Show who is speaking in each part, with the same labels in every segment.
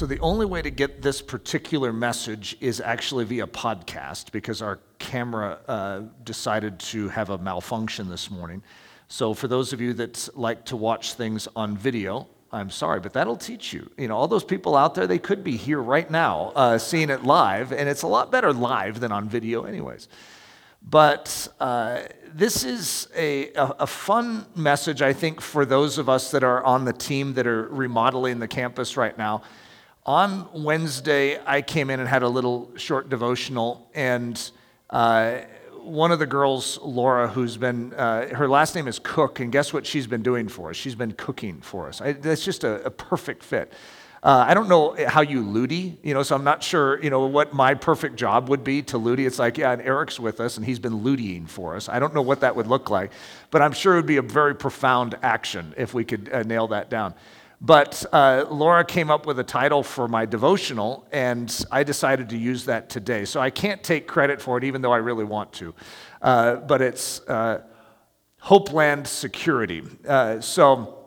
Speaker 1: So, the only way to get this particular message is actually via podcast because our camera uh, decided to have a malfunction this morning. So, for those of you that like to watch things on video, I'm sorry, but that'll teach you. You know, all those people out there, they could be here right now uh, seeing it live, and it's a lot better live than on video, anyways. But uh, this is a, a, a, fun message, I think, for those of us that are on the team that are remodeling the campus right now on Wednesday, I came in and had a little short devotional, and uh, one of the girls, Laura, who's been, uh, her last name is Cook, and guess what she's been doing for us? She's been cooking for us. I, that's just a, a perfect fit. Uh, I don't know how you Ludi, you know, so I'm not sure, you know, what my perfect job would be to Ludi. It's like, yeah, and Eric's with us and he's been Ludiing for us. I don't know what that would look like, but I'm sure it would be a very profound action if we could uh, nail that down. But uh, Laura came up with a title for my devotional, and I decided to use that today. So I can't take credit for it, even though I really want to. Uh, but it's uh, Hopeland Security. Uh, so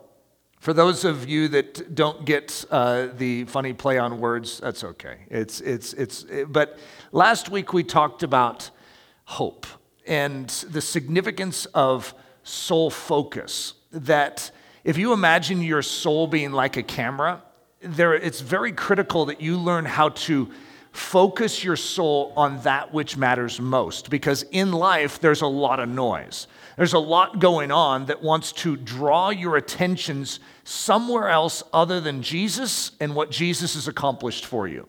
Speaker 1: for those of you that don't get uh, the funny play on words, that's okay. It's, it's, it's, it, but last week we talked about hope and the significance of soul focus that if you imagine your soul being like a camera, there, it's very critical that you learn how to focus your soul on that which matters most because in life there's a lot of noise. There's a lot going on that wants to draw your attentions somewhere else other than Jesus and what Jesus has accomplished for you.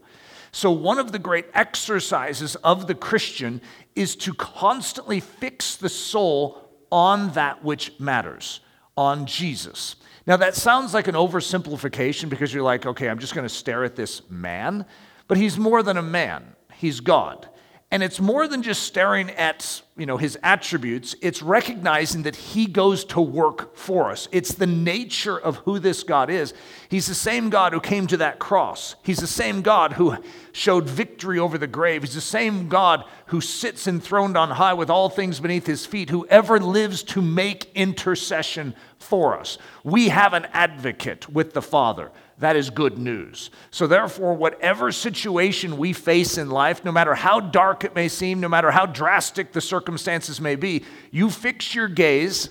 Speaker 1: So, one of the great exercises of the Christian is to constantly fix the soul on that which matters on Jesus. Now, that sounds like an oversimplification because you're like, okay, I'm just going to stare at this man. But he's more than a man, he's God. And it's more than just staring at you know, his attributes, it's recognizing that he goes to work for us. It's the nature of who this God is. He's the same God who came to that cross. He's the same God who showed victory over the grave. He's the same God who sits enthroned on high with all things beneath his feet, who ever lives to make intercession for us. We have an advocate with the Father that is good news. So, therefore, whatever situation we face in life, no matter how dark it may seem, no matter how drastic the circumstances may be, you fix your gaze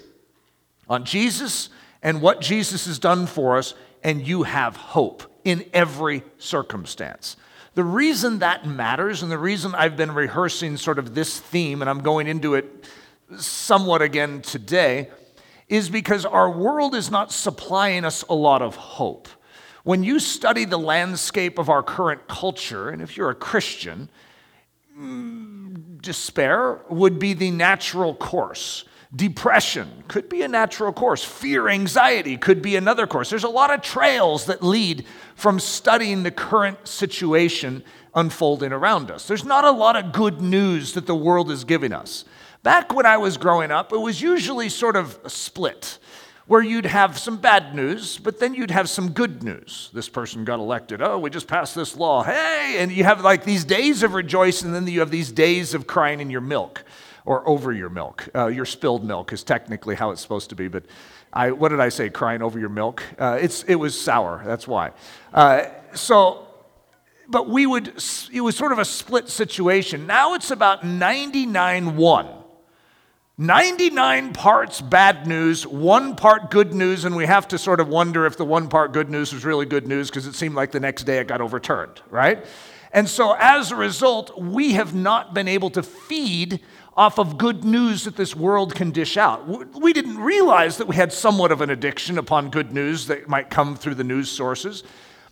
Speaker 1: on Jesus and what Jesus has done for us, and you have hope in every circumstance. The reason that matters, and the reason I've been rehearsing sort of this theme, and I'm going into it somewhat again today, is because our world is not supplying us a lot of hope. When you study the landscape of our current culture, and if you're a Christian, mm, despair would be the natural course. Depression could be a natural course. Fear, anxiety could be another course. There's a lot of trails that lead from studying the current situation unfolding around us. There's not a lot of good news that the world is giving us. Back when I was growing up, it was usually sort of split where you'd have some bad news, but then you'd have some good news. This person got elected. Oh, we just passed this law. Hey! And you have like these days of rejoicing, and then you have these days of crying in your milk or over your milk. Uh, your spilled milk is technically how it's supposed to be, but I, what did I say? Crying over your milk? Uh, it's, it was sour, that's why. Uh, so, but we would, it was sort of a split situation. Now it's about 99 1 99 parts bad news, one part good news, and we have to sort of wonder if the one part good news was really good news because it seemed like the next day it got overturned, right? And so as a result, we have not been able to feed off of good news that this world can dish out. We didn't realize that we had somewhat of an addiction upon good news that might come through the news sources.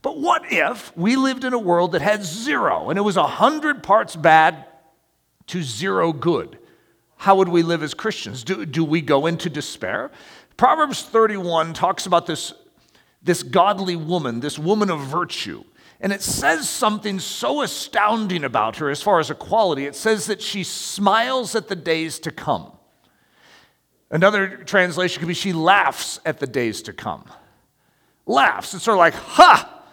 Speaker 1: But what if we lived in a world that had zero and it was 100 parts bad to zero good? How would we live as Christians? Do, do we go into despair? Proverbs 31 talks about this, this godly woman, this woman of virtue. And it says something so astounding about her as far as a quality. It says that she smiles at the days to come. Another translation could be she laughs at the days to come. Laughs. It's sort of like, ha!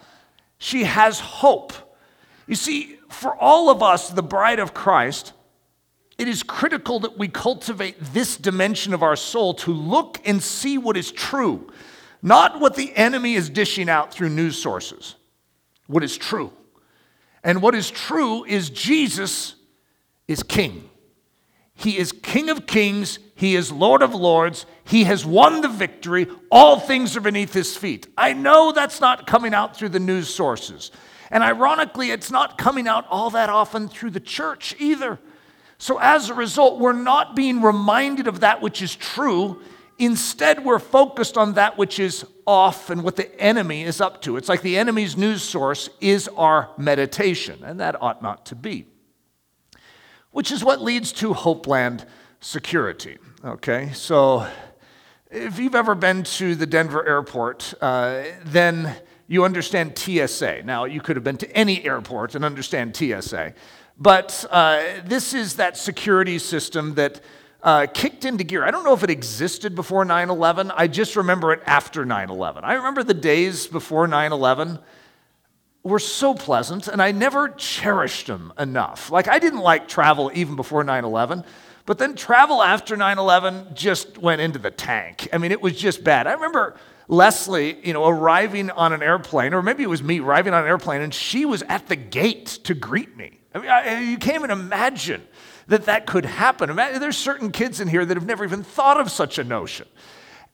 Speaker 1: She has hope. You see, for all of us, the bride of Christ, it is critical that we cultivate this dimension of our soul to look and see what is true, not what the enemy is dishing out through news sources, what is true. And what is true is Jesus is king. He is King of kings, He is Lord of lords, He has won the victory, all things are beneath His feet. I know that's not coming out through the news sources. And ironically, it's not coming out all that often through the church either. So as a result, we're not being reminded of that which is true. Instead, we're focused on that which is off and what the enemy is up to. It's like the enemy's news source is our meditation, and that ought not to be. Which is what leads to Hopeland security. Okay, so if you've ever been to the Denver airport, uh, then you understand TSA. Now, you could have been to any airport and understand TSA. But uh, this is that security system that uh, kicked into gear. I don't know if it existed before 9 11. I just remember it after 9 11. I remember the days before 9 11 were so pleasant, and I never cherished them enough. Like, I didn't like travel even before 9 11. But then travel after 9 11 just went into the tank. I mean, it was just bad. I remember Leslie, you know, arriving on an airplane, or maybe it was me arriving on an airplane, and she was at the gate to greet me. I mean, I, you can't even imagine that that could happen. There's certain kids in here that have never even thought of such a notion.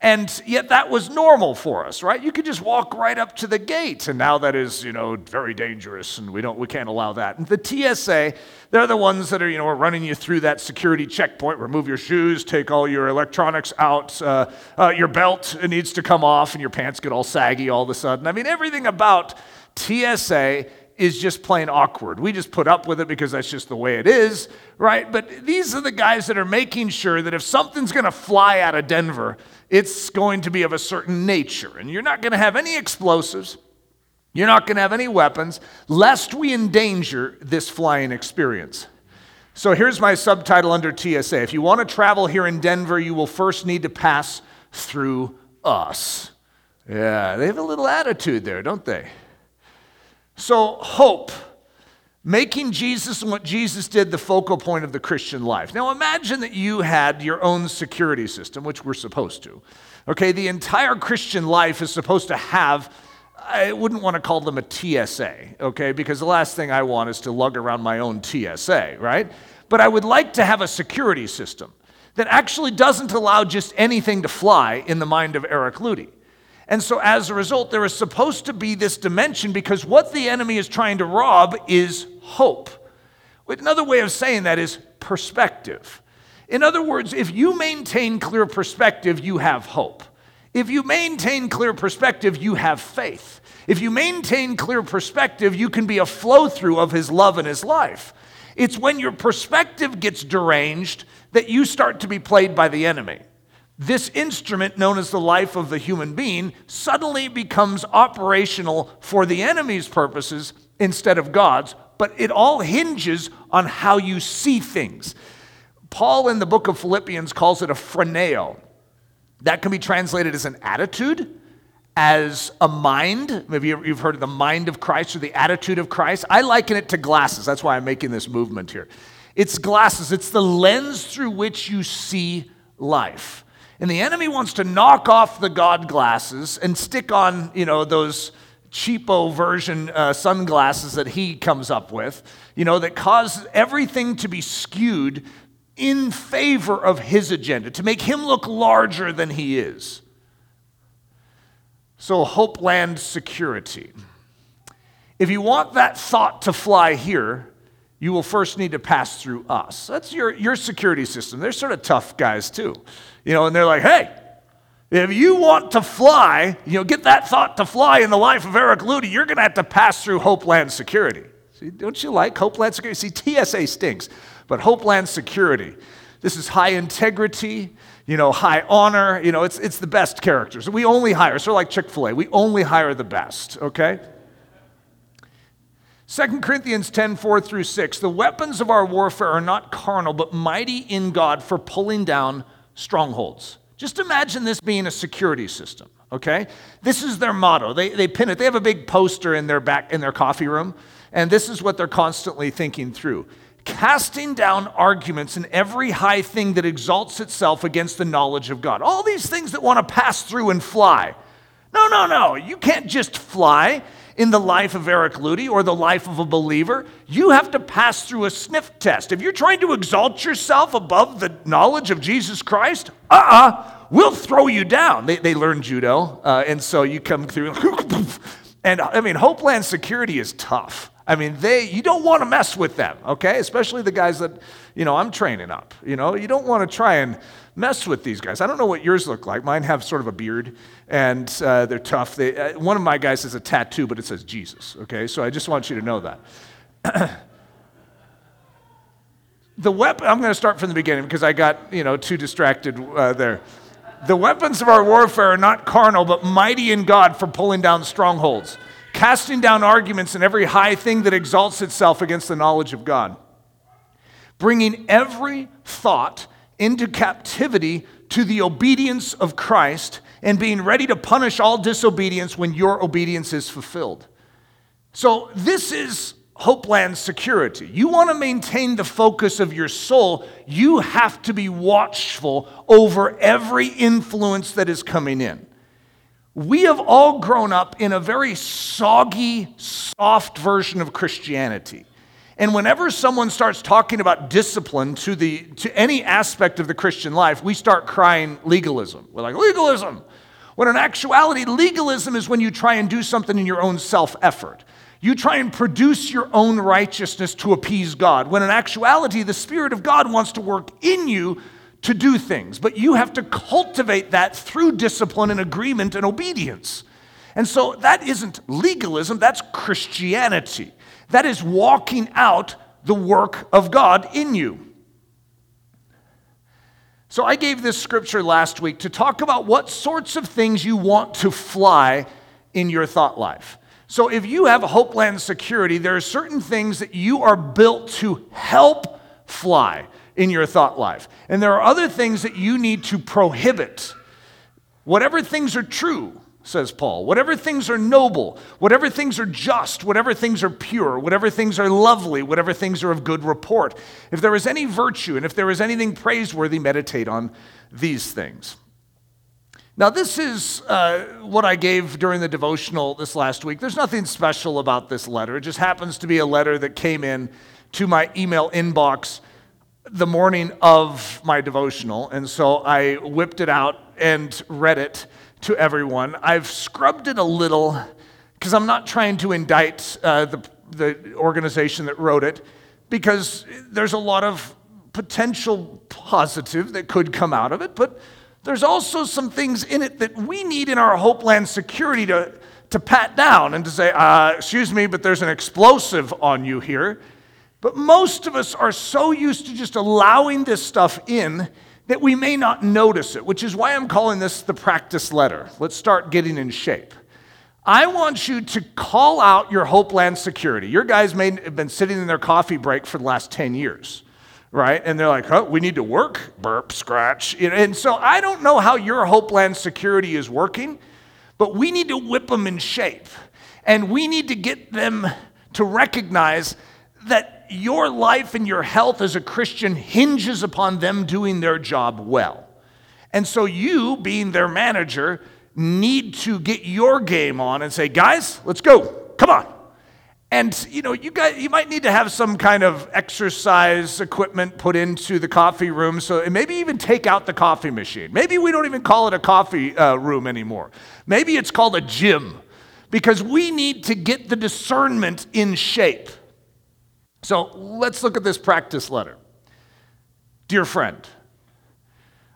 Speaker 1: And yet that was normal for us, right? You could just walk right up to the gate, and now that is, you know, very dangerous, and we don't, we can't allow that. And the TSA, they're the ones that are, you know, are running you through that security checkpoint. Remove your shoes, take all your electronics out, uh, uh, your belt needs to come off, and your pants get all saggy all of a sudden. I mean, everything about TSA is just plain awkward. We just put up with it because that's just the way it is, right? But these are the guys that are making sure that if something's going to fly out of Denver, it's going to be of a certain nature. And you're not going to have any explosives. You're not going to have any weapons, lest we endanger this flying experience. So here's my subtitle under TSA. If you want to travel here in Denver, you will first need to pass through us. Yeah, they have a little attitude there, don't they? So, hope, making Jesus and what Jesus did the focal point of the Christian life. Now, imagine that you had your own security system, which we're supposed to. Okay, the entire Christian life is supposed to have, I wouldn't want to call them a TSA, okay, because the last thing I want is to lug around my own TSA, right? But I would like to have a security system that actually doesn't allow just anything to fly in the mind of Eric Ludy. And so, as a result, there is supposed to be this dimension because what the enemy is trying to rob is hope. Another way of saying that is perspective. In other words, if you maintain clear perspective, you have hope. If you maintain clear perspective, you have faith. If you maintain clear perspective, you can be a flow through of his love and his life. It's when your perspective gets deranged that you start to be played by the enemy this instrument, known as the life of the human being, suddenly becomes operational for the enemy's purposes instead of God's, but it all hinges on how you see things. Paul in the book of Philippians calls it a phroneo. That can be translated as an attitude, as a mind. Maybe you've heard of the mind of Christ or the attitude of Christ. I liken it to glasses. That's why I'm making this movement here. It's glasses, it's the lens through which you see life. And the enemy wants to knock off the God glasses and stick on, you know, those cheapo version uh, sunglasses that he comes up with, you know, that cause everything to be skewed in favor of his agenda, to make him look larger than he is. So, Hopeland security. If you want that thought to fly here, you will first need to pass through us. That's your, your security system. They're sort of tough guys, too. You know, and they're like, hey, if you want to fly, you know, get that thought to fly in the life of Eric Ludy, you're going to have to pass through Hopeland Security. See, don't you like Hopeland Security? See, TSA stinks, but Hopeland Security. This is high integrity, you know, high honor. You know, it's, it's the best characters. We only hire, sort of like Chick fil A, we only hire the best, okay? 2 Corinthians 10 4 through 6. The weapons of our warfare are not carnal, but mighty in God for pulling down strongholds. Just imagine this being a security system, okay? This is their motto. They, they pin it. They have a big poster in their back in their coffee room, and this is what they're constantly thinking through. Casting down arguments and every high thing that exalts itself against the knowledge of God. All these things that want to pass through and fly. No, no, no. You can't just fly in the life of Eric Ludy or the life of a believer, you have to pass through a sniff test. If you're trying to exalt yourself above the knowledge of Jesus Christ, uh uh-uh, uh, we will throw you down. They, they learn judo, uh, and so you come through. and I mean, Hopeland security is tough. I mean, they you don't want to mess with them, okay? Especially the guys that, you know, I'm training up. You know, you don't want to try and mess with these guys. I don't know what yours look like. Mine have sort of a beard, and uh, they're tough. They, uh, one of my guys has a tattoo, but it says Jesus. Okay, so I just want you to know that. the weapon. I'm going to start from the beginning because I got you know too distracted uh, there. The weapons of our warfare are not carnal, but mighty in God for pulling down strongholds, casting down arguments and every high thing that exalts itself against the knowledge of God, bringing every thought into captivity to the obedience of Christ and being ready to punish all disobedience when your obedience is fulfilled. So, this is Hopeland security. You want to maintain the focus of your soul, you have to be watchful over every influence that is coming in. We have all grown up in a very soggy, soft version of Christianity. And whenever someone starts talking about discipline to, the, to any aspect of the Christian life, we start crying legalism. We're like, legalism. When in actuality, legalism is when you try and do something in your own self effort. You try and produce your own righteousness to appease God, when in actuality, the Spirit of God wants to work in you to do things. But you have to cultivate that through discipline and agreement and obedience. And so that isn't legalism, that's Christianity. That is walking out the work of God in you. So I gave this scripture last week to talk about what sorts of things you want to fly in your thought life. So if you have Hopeland security, there are certain things that you are built to help fly in your thought life. And there are other things that you need to prohibit. Whatever things are true, says Paul. Whatever things are noble, whatever things are just, whatever things are pure, whatever things are lovely, whatever things are of good report, if there is any virtue and if there is anything praiseworthy, meditate on these things. Now, this is uh, what I gave during the devotional this last week. There's nothing special about this letter. It just happens to be a letter that came in to my email inbox the morning of my devotional. And so I whipped it out and read it to everyone. I've scrubbed it a little because I'm not trying to indict uh, the, the organization that wrote it, because there's a lot of potential positive that could come out of it, but there's also some things in it that we need in our Hopeland security to, to pat down and to say, uh, excuse me, but there's an explosive on you here. But most of us are so used to just allowing this stuff in that we may not notice it, which is why I'm calling this the practice letter. Let's start getting in shape. I want you to call out your Hopeland security. Your guys may have been sitting in their coffee break for the last 10 years, right? And they're like, oh, we need to work, burp, scratch. And so I don't know how your Hopeland security is working, but we need to whip them in shape. And we need to get them to recognize that your life and your health as a Christian hinges upon them doing their job well. And so you, being their manager, need to get your game on and say, guys, let's go. Come on. And you know, you guys, you might need to have some kind of exercise equipment put into the coffee room. So maybe even take out the coffee machine. Maybe we don't even call it a coffee uh, room anymore. Maybe it's called a gym, because we need to get the discernment in shape. So let's look at this practice letter. Dear friend,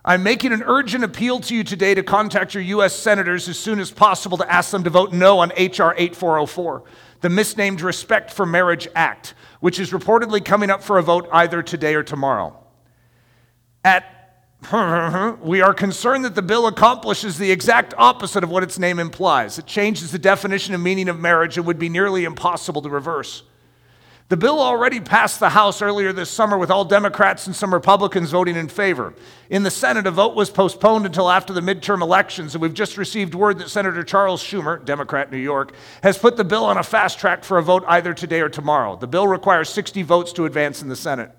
Speaker 1: I'm making an urgent appeal to you today to contact your U.S. senators as soon as possible to ask them to vote no on H.R. 8404, the misnamed Respect for Marriage Act, which is reportedly coming up for a vote either today or tomorrow. At we are concerned that the bill accomplishes the exact opposite of what its name implies. It changes the definition and meaning of marriage and would be nearly impossible to reverse. The bill already passed the House earlier this summer with all Democrats and some Republicans voting in favor. In the Senate, a vote was postponed until after the midterm elections, and we've just received word that Senator Charles Schumer, Democrat New York, has put the bill on a fast track for a vote either today or tomorrow. The bill requires 60 votes to advance in the Senate.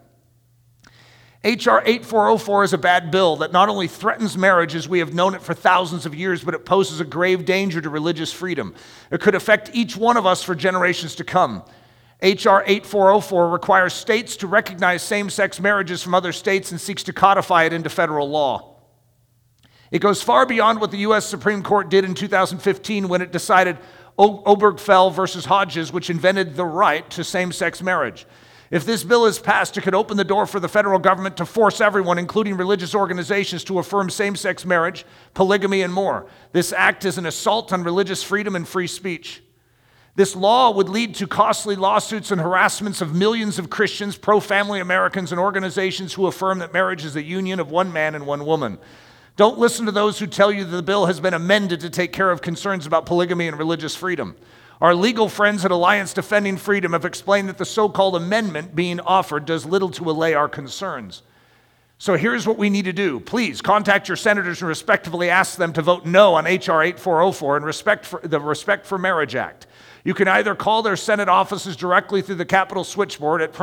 Speaker 1: H.R. 8404 is a bad bill that not only threatens marriage as we have known it for thousands of years, but it poses a grave danger to religious freedom. It could affect each one of us for generations to come. H.R. 8404 requires states to recognize same sex marriages from other states and seeks to codify it into federal law. It goes far beyond what the U.S. Supreme Court did in 2015 when it decided Obergefell versus Hodges, which invented the right to same sex marriage. If this bill is passed, it could open the door for the federal government to force everyone, including religious organizations, to affirm same sex marriage, polygamy, and more. This act is an assault on religious freedom and free speech. This law would lead to costly lawsuits and harassments of millions of Christians, pro family Americans, and organizations who affirm that marriage is a union of one man and one woman. Don't listen to those who tell you that the bill has been amended to take care of concerns about polygamy and religious freedom. Our legal friends at Alliance Defending Freedom have explained that the so called amendment being offered does little to allay our concerns. So here's what we need to do. Please contact your senators and respectfully ask them to vote no on H.R. 8404 and respect for the Respect for Marriage Act. You can either call their Senate offices directly through the Capitol switchboard at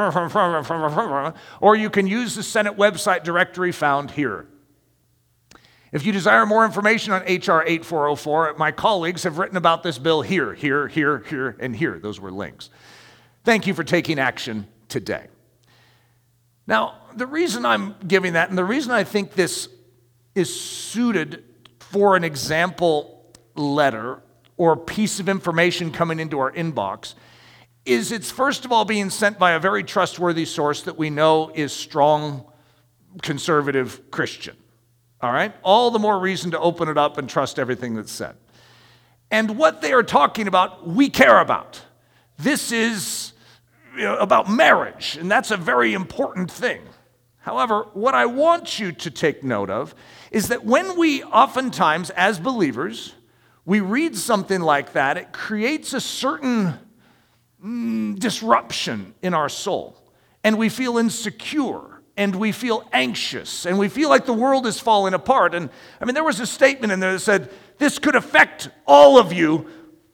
Speaker 1: or you can use the Senate website directory found here. If you desire more information on H.R. 8404, my colleagues have written about this bill here, here, here, here, and here. Those were links. Thank you for taking action today. Now, the reason I'm giving that, and the reason I think this is suited for an example letter or piece of information coming into our inbox is it's first of all being sent by a very trustworthy source that we know is strong conservative Christian. All right? All the more reason to open it up and trust everything that's said. And what they are talking about, we care about. This is about marriage, and that's a very important thing. However, what I want you to take note of is that when we oftentimes, as believers, we read something like that, it creates a certain mm, disruption in our soul. And we feel insecure and we feel anxious and we feel like the world is falling apart. And I mean, there was a statement in there that said, This could affect all of you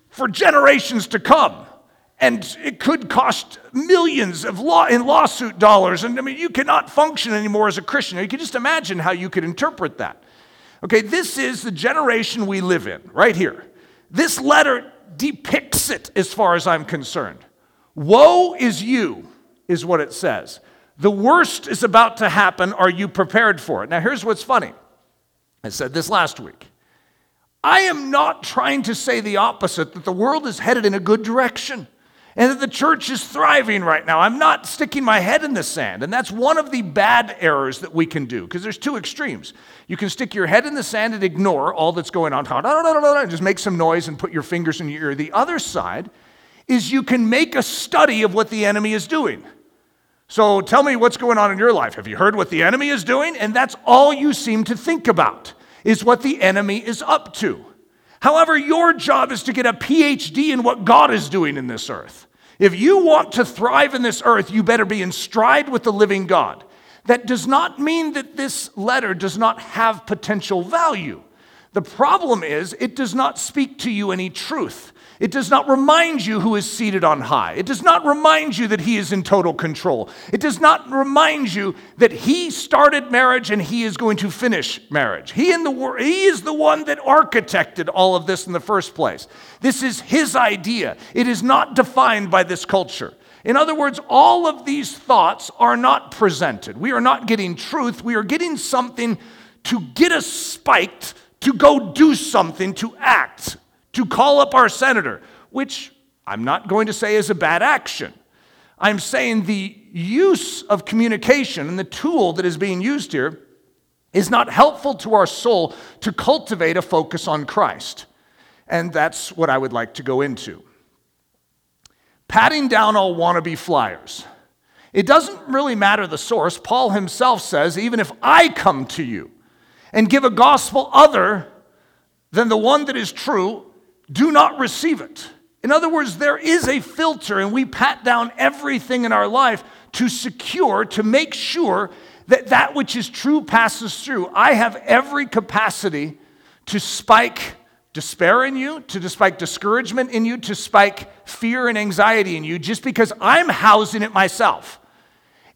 Speaker 1: for generations to come. And it could cost millions of law in lawsuit dollars. And I mean, you cannot function anymore as a Christian. You can just imagine how you could interpret that. Okay, this is the generation we live in, right here. This letter depicts it as far as I'm concerned. Woe is you, is what it says. The worst is about to happen. Are you prepared for it? Now, here's what's funny. I said this last week. I am not trying to say the opposite, that the world is headed in a good direction and that the church is thriving right now. I'm not sticking my head in the sand. And that's one of the bad errors that we can do because there's two extremes. You can stick your head in the sand and ignore all that's going on, and just make some noise and put your fingers in your ear. The other side is you can make a study of what the enemy is doing. So tell me what's going on in your life. Have you heard what the enemy is doing? And that's all you seem to think about is what the enemy is up to. However, your job is to get a PhD in what God is doing in this earth. If you want to thrive in this earth, you better be in stride with the living God. That does not mean that this letter does not have potential value. The problem is, it does not speak to you any truth. It does not remind you who is seated on high. It does not remind you that he is in total control. It does not remind you that he started marriage and he is going to finish marriage. He, in the, he is the one that architected all of this in the first place. This is his idea. It is not defined by this culture. In other words, all of these thoughts are not presented. We are not getting truth. We are getting something to get us spiked to go do something, to act to call up our senator, which I'm not going to say is a bad action. I'm saying the use of communication and the tool that is being used here is not helpful to our soul to cultivate a focus on Christ. And that's what I would like to go into. Patting down all wannabe flyers. It doesn't really matter the source. Paul himself says, even if I come to you and give a gospel other than the one that is true, do not receive it. In other words, there is a filter, and we pat down everything in our life to secure, to make sure that that which is true passes through. I have every capacity to spike despair in you, to spike discouragement in you, to spike fear and anxiety in you just because I'm housing it myself.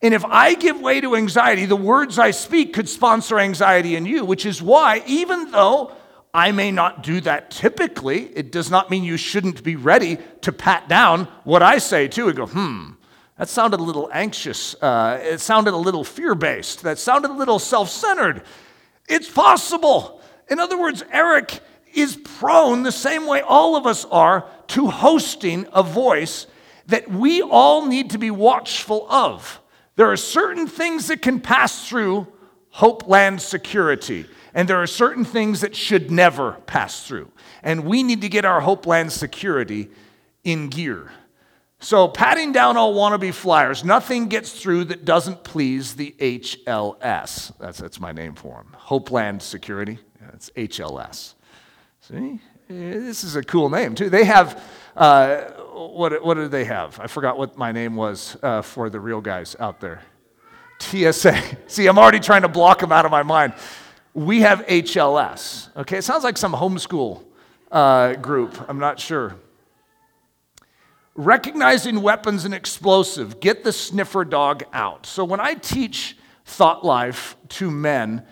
Speaker 1: And if I give way to anxiety, the words I speak could sponsor anxiety in you, which is why, even though I may not do that typically, it does not mean you shouldn't be ready to pat down what I say too and go, hmm, that sounded a little anxious. Uh, it sounded a little fear based. That sounded a little self centered. It's possible. In other words, Eric is prone, the same way all of us are, to hosting a voice that we all need to be watchful of. There are certain things that can pass through Hopeland security, and there are certain things that should never pass through. And we need to get our Hopeland security in gear. So, patting down all wannabe flyers, nothing gets through that doesn't please the HLS. That's, that's my name for them. Hopeland Security. Yeah, HLS. See? This is a cool name, too. They have, uh, what, what do they have? I forgot what my name was uh, for the real guys out there. TSA. See, I'm already trying to block them out of my mind. We have HLS. Okay, it sounds like some homeschool uh, group. I'm not sure recognizing weapons and explosive, get the sniffer dog out. So when I teach thought life to men,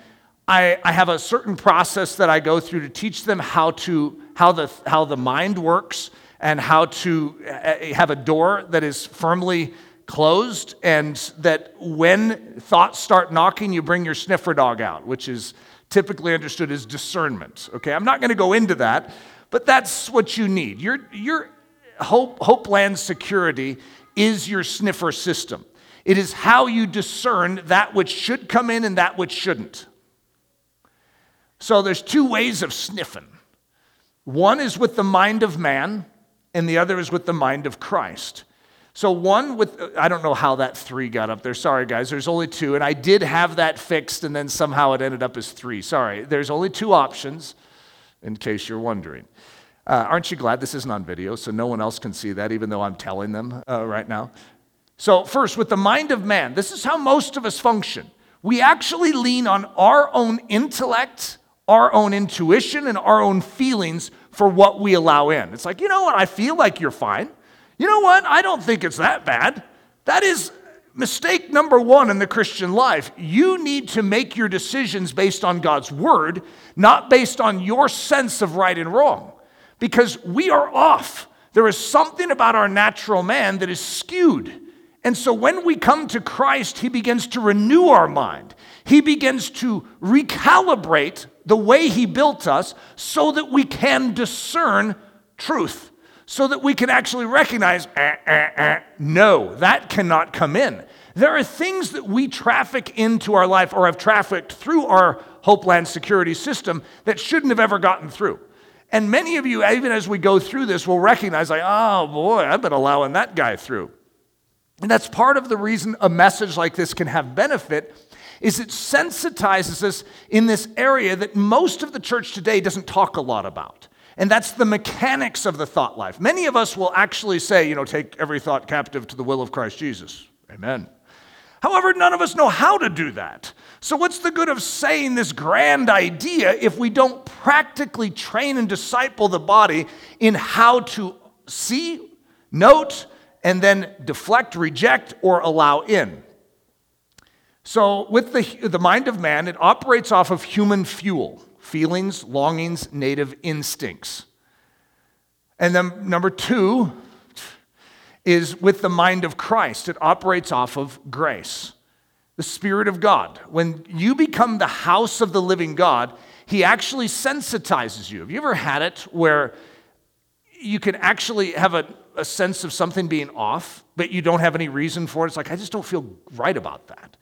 Speaker 1: I, I, have a certain process that I go through to teach them how to how the how the mind works and how to eh, have a door that is firmly closed and that when thoughts start knocking you bring your sniffer dog out which is typically understood as discernment okay i'm not going to go into that but that's what you need you're you're Hope, Hopeland Security is your sniffer system. It is how you discern that which should come in and that which shouldn't. So there's two ways of sniffing. One is with the mind of man, and the other is with the mind of Christ. So one with I don't know how that three got up there. Sorry guys, there's only two, and I did have that fixed, and then somehow it ended up as three. Sorry, there's only two options, in case you're wondering. Uh, aren't you glad this isn't on video so no one else can see that, even though I'm telling them uh, right now? So, first, with the mind of man, this is how most of us function. We actually lean on our own intellect, our own intuition, and our own feelings for what we allow in. It's like, you know what? I feel like you're fine. You know what? I don't think it's that bad. That is mistake number one in the Christian life. You need to make your decisions based on God's word, not based on your sense of right and wrong because we are off. There is something about our natural man that is skewed. And so when we come to Christ, He begins to renew our mind. He begins to recalibrate the way He built us so that we can discern truth, so that we can actually recognize, eh, eh, eh, no, that cannot come in. There are things that we traffic into our life or have trafficked through our Hopeland security system that shouldn't have ever gotten through. And many of you, even as we go through this, will recognize, like, oh boy, I've been allowing that guy through. And that's part of the reason a message like this can have benefit is it sensitizes us in this area that most of the church today doesn't talk a lot about. And that's the mechanics of the thought life. Many of us will actually say, you know, take every thought captive to the will of Christ Jesus. Amen. However, none of us know how to do that. So, what's the good of saying this grand idea if we don't practically train and disciple the body in how to see, note, and then deflect, reject, or allow in? So, with the, the mind of man, it operates off of human fuel feelings, longings, native instincts. And then, number two, is with the mind of Christ. It operates off of grace, the Spirit of God. When you become the house of the living God, He actually sensitizes you. Have you ever had it where you can actually have a, a sense of something being off, but you don't have any reason for it? It's like, I just don't feel right about that.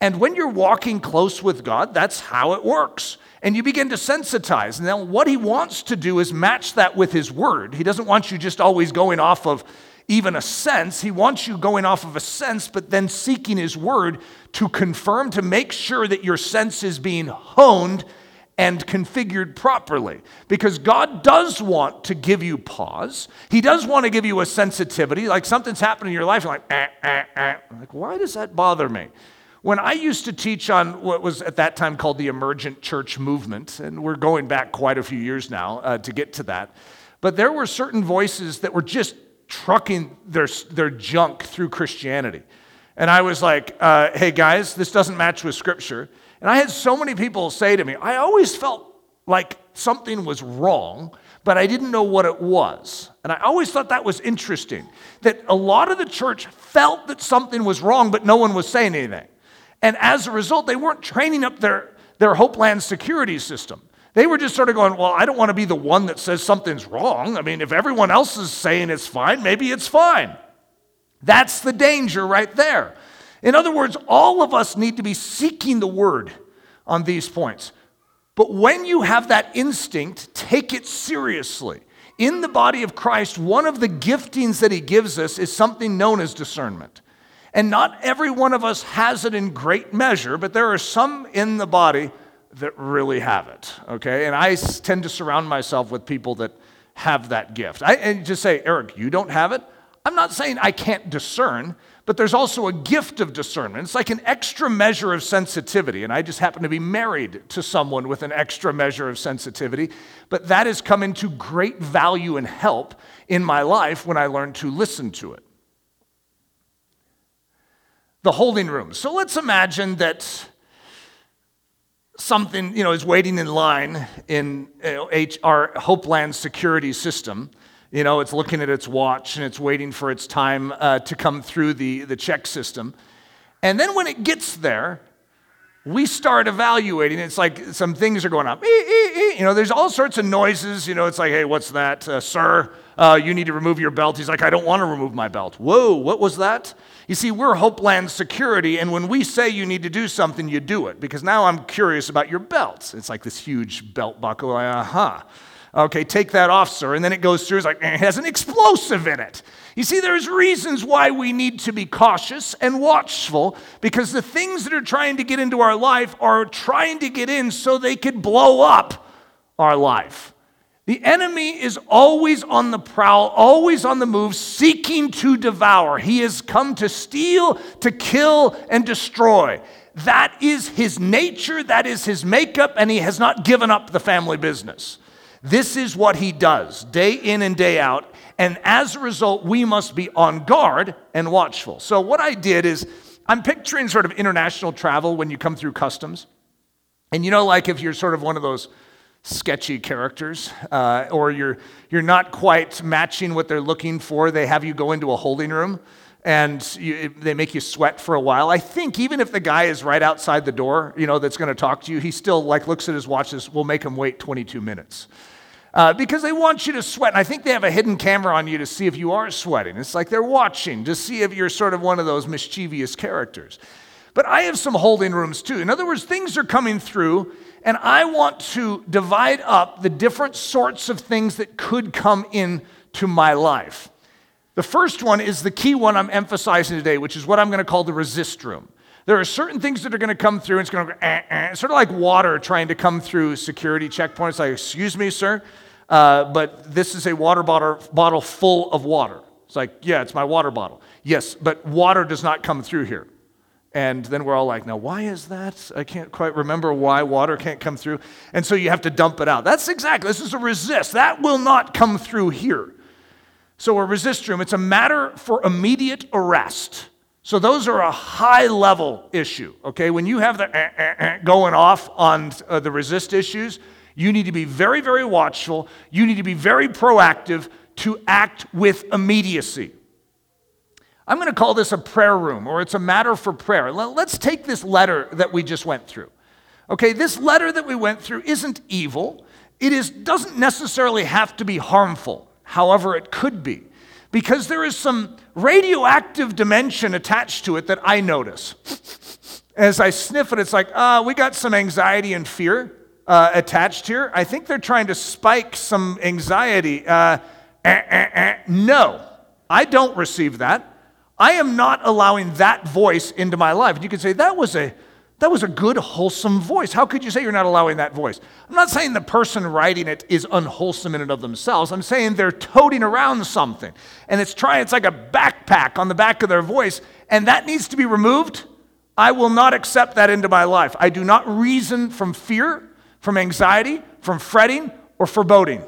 Speaker 1: And when you're walking close with God, that's how it works. And you begin to sensitize. Then what he wants to do is match that with his word. He doesn't want you just always going off of even a sense. He wants you going off of a sense, but then seeking His word to confirm, to make sure that your sense is being honed and configured properly because God does want to give you pause. He does want to give you a sensitivity, like something's happening in your life, you're like, eh, eh, eh. like, why does that bother me? When I used to teach on what was at that time called the emergent church movement, and we're going back quite a few years now uh, to get to that, but there were certain voices that were just trucking their, their junk through Christianity. And I was like, uh, hey guys, this doesn't match with scripture. And I had so many people say to me, I always felt like something was wrong, but I didn't know what it was. And I always thought that was interesting that a lot of the church felt that something was wrong, but no one was saying anything. And as a result, they weren't training up their, their Hopeland security system. They were just sort of going, Well, I don't want to be the one that says something's wrong. I mean, if everyone else is saying it's fine, maybe it's fine. That's the danger right there. In other words, all of us need to be seeking the word on these points. But when you have that instinct, take it seriously. In the body of Christ, one of the giftings that he gives us is something known as discernment. And not every one of us has it in great measure, but there are some in the body that really have it, okay? And I tend to surround myself with people that have that gift. I and just say, Eric, you don't have it? I'm not saying I can't discern, but there's also a gift of discernment. It's like an extra measure of sensitivity. And I just happen to be married to someone with an extra measure of sensitivity. But that has come into great value and help in my life when I learned to listen to it. The holding room. So let's imagine that something you know is waiting in line in our Hopeland security system you know, it's looking at its watch and it's waiting for its time uh, to come through the, the check system. And then when it gets there, we start evaluating. It's like some things are going on. You know, there's all sorts of noises. You know, it's like, hey, what's that? Uh, sir, uh, you need to remove your belt. He's like, I don't want to remove my belt. Whoa, what was that? You see, we're Hopeland Security, and when we say you need to do something, you do it. Because now I'm curious about your belt. It's like this huge belt buckle. Uh huh. Okay, take that off, sir. And then it goes through, it's like, eh, it has an explosive in it. You see, there's reasons why we need to be cautious and watchful because the things that are trying to get into our life are trying to get in so they could blow up our life. The enemy is always on the prowl, always on the move, seeking to devour. He has come to steal, to kill, and destroy. That is his nature, that is his makeup, and he has not given up the family business. This is what he does day in and day out. And as a result, we must be on guard and watchful. So, what I did is, I'm picturing sort of international travel when you come through customs. And you know, like if you're sort of one of those sketchy characters, uh, or you're, you're not quite matching what they're looking for, they have you go into a holding room and you, they make you sweat for a while. I think even if the guy is right outside the door, you know, that's going to talk to you, he still like looks at his watch. And says, "We'll make him wait 22 minutes." Uh, because they want you to sweat. And I think they have a hidden camera on you to see if you are sweating. It's like they're watching to see if you're sort of one of those mischievous characters. But I have some holding rooms too. In other words, things are coming through, and I want to divide up the different sorts of things that could come into my life. The first one is the key one I'm emphasizing today, which is what I'm going to call the resist room. There are certain things that are going to come through, and it's going to go, eh, eh, sort of like water trying to come through security checkpoints. Like, excuse me, sir, uh, but this is a water bottle, bottle full of water. It's like, yeah, it's my water bottle. Yes, but water does not come through here. And then we're all like, now, why is that? I can't quite remember why water can't come through. And so you have to dump it out. That's exactly, this is a resist. That will not come through here. So a resist room, it's a matter for immediate arrest. So those are a high level issue, okay? When you have the eh, eh, eh, going off on uh, the resist issues, you need to be very, very watchful. You need to be very proactive to act with immediacy. I'm going to call this a prayer room, or it's a matter for prayer. Let's take this letter that we just went through. Okay, this letter that we went through isn't evil. It is, doesn't necessarily have to be harmful. However, it could be because there is some radioactive dimension attached to it that I notice. As I sniff it, it's like, ah, uh, we got some anxiety and fear uh, attached here. I think they're trying to spike some anxiety. Uh, eh, eh, eh. No, I don't receive that. I am not allowing that voice into my life. And you can say, that was a That was a good, wholesome voice. How could you say you're not allowing that voice? I'm not saying the person writing it is unwholesome in and of themselves. I'm saying they're toting around something. And it's trying, it's like a backpack on the back of their voice, and that needs to be removed. I will not accept that into my life. I do not reason from fear, from anxiety, from fretting, or foreboding.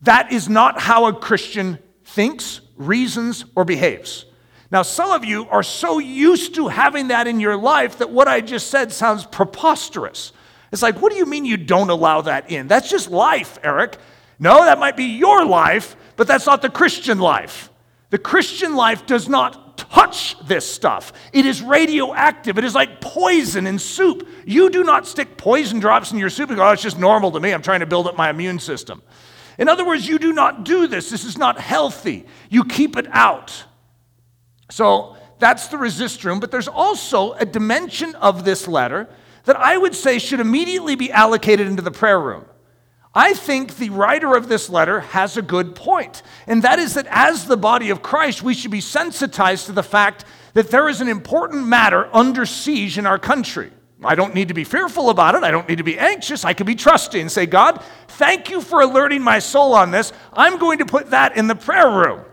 Speaker 1: That is not how a Christian thinks, reasons, or behaves. Now, some of you are so used to having that in your life that what I just said sounds preposterous. It's like, what do you mean you don't allow that in? That's just life, Eric. No, that might be your life, but that's not the Christian life. The Christian life does not touch this stuff. It is radioactive. It is like poison in soup. You do not stick poison drops in your soup and go, oh, it's just normal to me. I'm trying to build up my immune system. In other words, you do not do this. This is not healthy. You keep it out. So that's the resist room, but there's also a dimension of this letter that I would say should immediately be allocated into the prayer room. I think the writer of this letter has a good point, and that is that as the body of Christ, we should be sensitized to the fact that there is an important matter under siege in our country. I don't need to be fearful about it. I don't need to be anxious. I can be trusting and say, God, thank you for alerting my soul on this. I'm going to put that in the prayer room.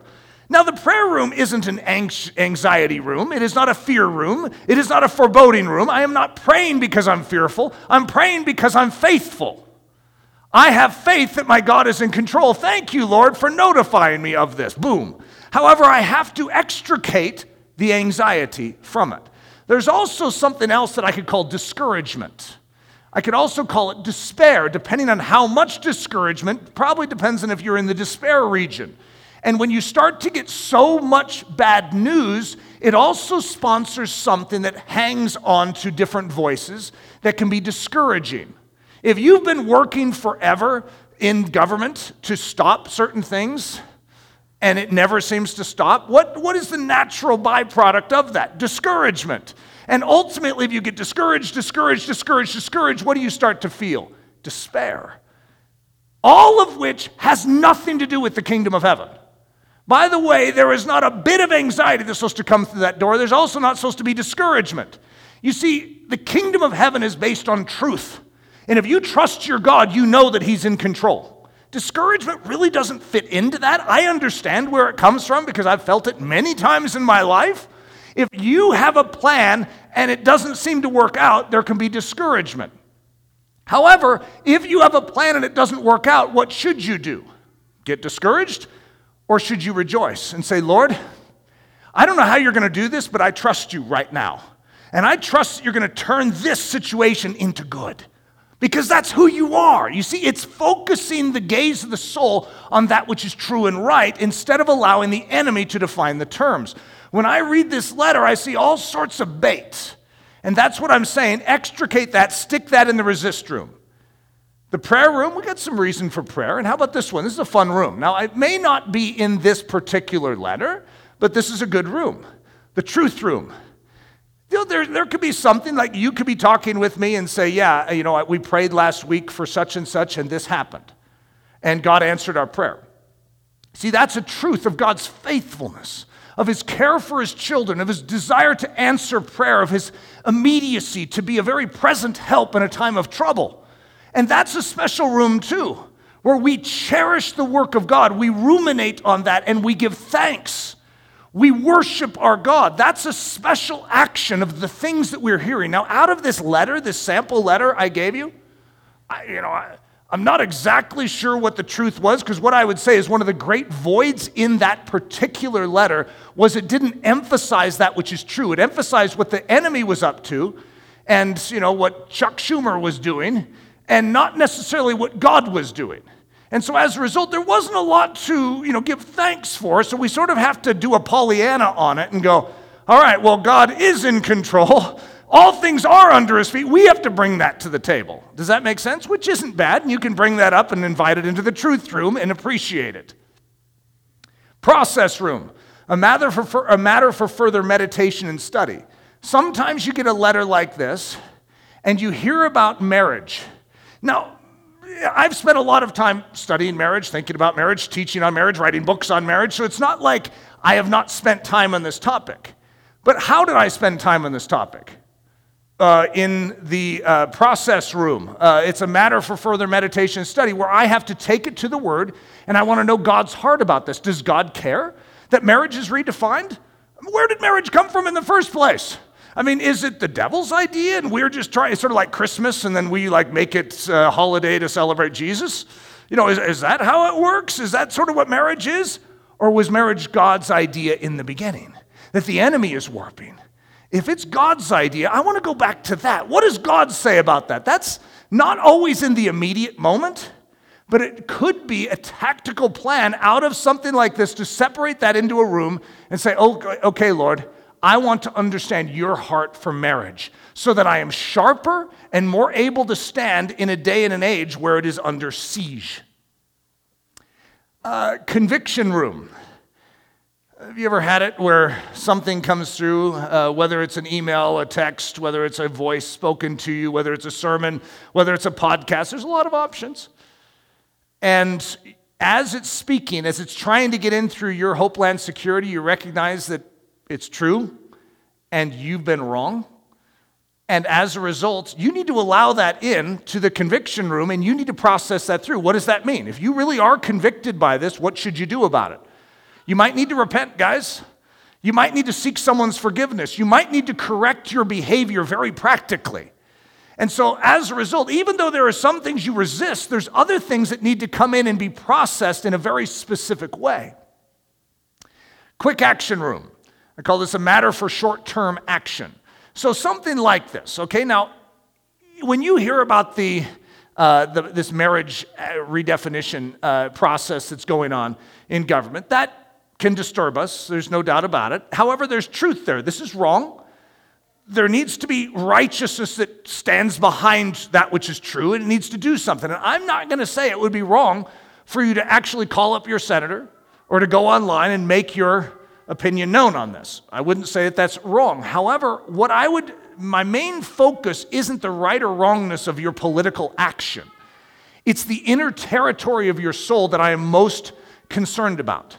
Speaker 1: Now, the prayer room isn't an anxiety room. It is not a fear room. It is not a foreboding room. I am not praying because I'm fearful. I'm praying because I'm faithful. I have faith that my God is in control. Thank you, Lord, for notifying me of this. Boom. However, I have to extricate the anxiety from it. There's also something else that I could call discouragement. I could also call it despair, depending on how much discouragement, probably depends on if you're in the despair region. And when you start to get so much bad news, it also sponsors something that hangs on to different voices that can be discouraging. If you've been working forever in government to stop certain things, and it never seems to stop, what, what is the natural byproduct of that? Discouragement. And ultimately, if you get discouraged, discouraged, discouraged, discouraged, what do you start to feel? Despair. All of which has nothing to do with the kingdom of heaven. By the way, there is not a bit of anxiety that's supposed to come through that door. There's also not supposed to be discouragement. You see, the kingdom of heaven is based on truth. And if you trust your God, you know that He's in control. Discouragement really doesn't fit into that. I understand where it comes from because I've felt it many times in my life. If you have a plan and it doesn't seem to work out, there can be discouragement. However, if you have a plan and it doesn't work out, what should you do? Get discouraged? Or should you rejoice and say, Lord, I don't know how you're going to do this, but I trust you right now. And I trust that you're going to turn this situation into good because that's who you are. You see, it's focusing the gaze of the soul on that which is true and right instead of allowing the enemy to define the terms. When I read this letter, I see all sorts of bait. And that's what I'm saying. Extricate that, stick that in the resist room. The prayer room, we got some reason for prayer. And how about this one? This is a fun room. Now, it may not be in this particular letter, but this is a good room. The truth room. You know, there, there could be something like you could be talking with me and say, Yeah, you know, we prayed last week for such and such, and this happened. And God answered our prayer. See, that's a truth of God's faithfulness, of his care for his children, of his desire to answer prayer, of his immediacy to be a very present help in a time of trouble. And that's a special room too, where we cherish the work of God. We ruminate on that and we give thanks. We worship our God. That's a special action of the things that we're hearing. Now, out of this letter, this sample letter I gave you, I, you know, I, I'm not exactly sure what the truth was because what I would say is one of the great voids in that particular letter was it didn't emphasize that which is true. It emphasized what the enemy was up to and, you know, what Chuck Schumer was doing and not necessarily what God was doing. And so as a result, there wasn't a lot to, you know, give thanks for. So we sort of have to do a Pollyanna on it and go, all right, well, God is in control. All things are under his feet. We have to bring that to the table. Does that make sense? Which isn't bad. And you can bring that up and invite it into the truth room and appreciate it. Process room, a matter for, a matter for further meditation and study. Sometimes you get a letter like this and you hear about marriage now, I've spent a lot of time studying marriage, thinking about marriage, teaching on marriage, writing books on marriage, so it's not like I have not spent time on this topic. But how did I spend time on this topic? uh, in the uh, process room. Uh, it's a matter for further meditation and study where I have to take it to the Word and I want to know God's heart about this. Does God care that marriage is redefined? Where did marriage come from in the first place? I mean, is it the devil's idea and we're just trying, sort of like Christmas and then we like make it a holiday to celebrate Jesus? You know, is, is that how it works? Is that sort of what marriage is? Or was marriage God's idea in the beginning that the enemy is warping? If it's God's idea, I want to go back to that. What does God say about that? That's not always in the immediate moment, but it could be a tactical plan out of something like this to separate that into a room and say, okay, okay Lord, I want to understand your heart for marriage so that I am sharper and more able to stand in a day and an age where it is under siege. Uh, conviction room. Have you ever had it where something comes through, uh, whether it's an email, a text, whether it's a voice spoken to you, whether it's a sermon, whether it's a podcast? There's a lot of options. And as it's speaking, as it's trying to get in through your Hopeland security, you recognize that it's true and you've been wrong. And as a result, you need to allow that in to the conviction room and you need to process that through. What does that mean? If you really are convicted by this, what should you do about it? You might need to repent, guys. You might need to seek someone's forgiveness. You might need to correct your behavior very practically. And so, as a result, even though there are some things you resist, there's other things that need to come in and be processed in a very specific way. Quick action room. I call this a matter for short term action. So, something like this, okay? Now, when you hear about the, uh, the this marriage uh, redefinition uh, process that's going on in government, that can disturb us, there's no doubt about it. However, there's truth there. This is wrong. There needs to be righteousness that stands behind that which is true, and it needs to do something. And I'm not going to say it would be wrong for you to actually call up your senator or to go online and make your opinion known on this. I wouldn't say that that's wrong. However, what I would, my main focus isn't the right or wrongness of your political action, it's the inner territory of your soul that I am most concerned about.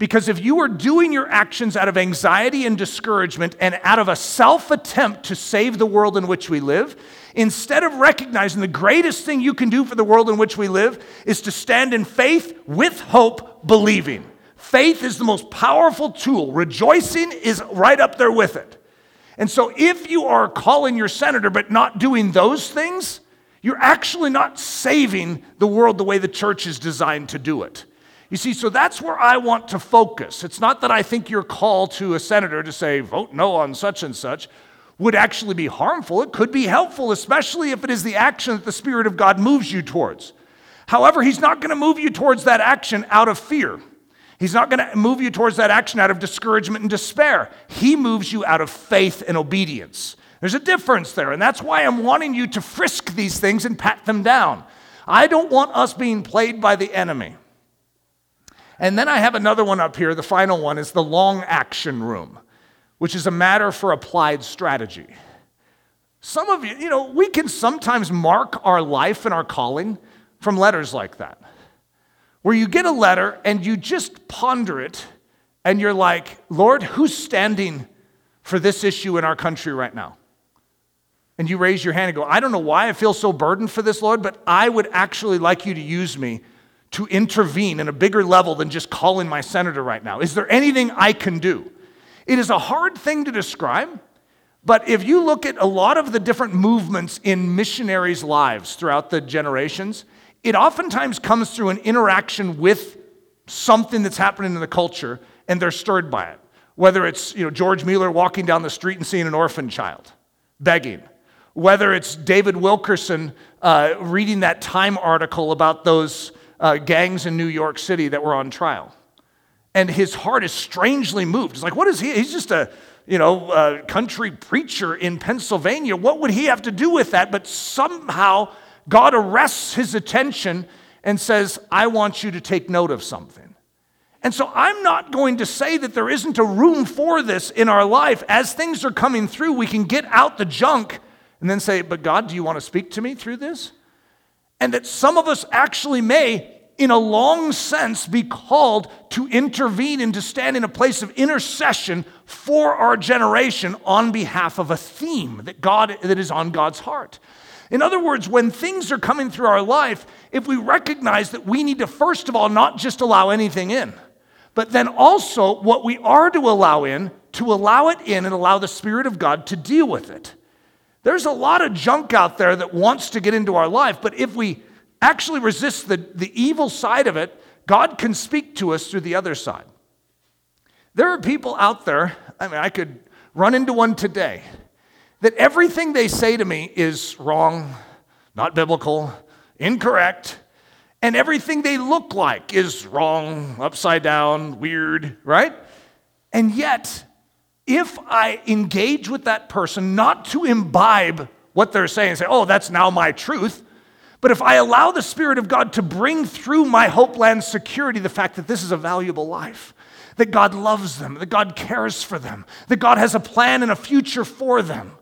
Speaker 1: Because if you are doing your actions out of anxiety and discouragement and out of a self attempt to save the world in which we live, instead of recognizing the greatest thing you can do for the world in which we live is to stand in faith with hope, believing. Faith is the most powerful tool. Rejoicing is right up there with it. And so if you are calling your senator but not doing those things, you're actually not saving the world the way the church is designed to do it. You see, so that's where I want to focus. It's not that I think your call to a senator to say, vote no on such and such, would actually be harmful. It could be helpful, especially if it is the action that the Spirit of God moves you towards. However, He's not going to move you towards that action out of fear. He's not going to move you towards that action out of discouragement and despair. He moves you out of faith and obedience. There's a difference there, and that's why I'm wanting you to frisk these things and pat them down. I don't want us being played by the enemy. And then I have another one up here. The final one is the long action room, which is a matter for applied strategy. Some of you, you know, we can sometimes mark our life and our calling from letters like that, where you get a letter and you just ponder it and you're like, Lord, who's standing for this issue in our country right now? And you raise your hand and go, I don't know why I feel so burdened for this, Lord, but I would actually like you to use me to intervene in a bigger level than just calling my senator right now? Is there anything I can do? It is a hard thing to describe, but if you look at a lot of the different movements in missionaries' lives throughout the generations, it oftentimes comes through an interaction with something that's happening in the culture and they're stirred by it. Whether it's you know, George Mueller walking down the street and seeing an orphan child begging, whether it's David Wilkerson uh, reading that Time article about those uh, gangs in New York City that were on trial. And his heart is strangely moved. It's like, what is he? He's just a, you know, a country preacher in Pennsylvania. What would he have to do with that? But somehow God arrests his attention and says, I want you to take note of something. And so I'm not going to say that there isn't a room for this in our life. As things are coming through, we can get out the junk and then say, But God, do you want to speak to me through this? and that some of us actually may in a long sense, be called to intervene and to stand in a place of intercession for our generation on behalf of a theme that God that is on God's heart. In other words, when things are coming through our life, if we recognize that we need to first of all not just allow anything in, but then also what we are to allow in, to allow it in and allow the Spirit of God to deal with it. There's a lot of junk out there that wants to get into our life, but if we actually resist the, the evil side of it, God can speak to us through the other side. There are people out there, I mean, I could run into one today, that everything they say to me is wrong, not biblical, incorrect, and everything they look like is wrong, upside down, weird, right? And yet, if I engage with that person not to imbibe what they're saying, say, oh, that's now my truth, but if I allow the Spirit of God to bring through my Hopeland security the fact that this is a valuable life, that God loves them, that God cares for them, that God has a plan and a future for them.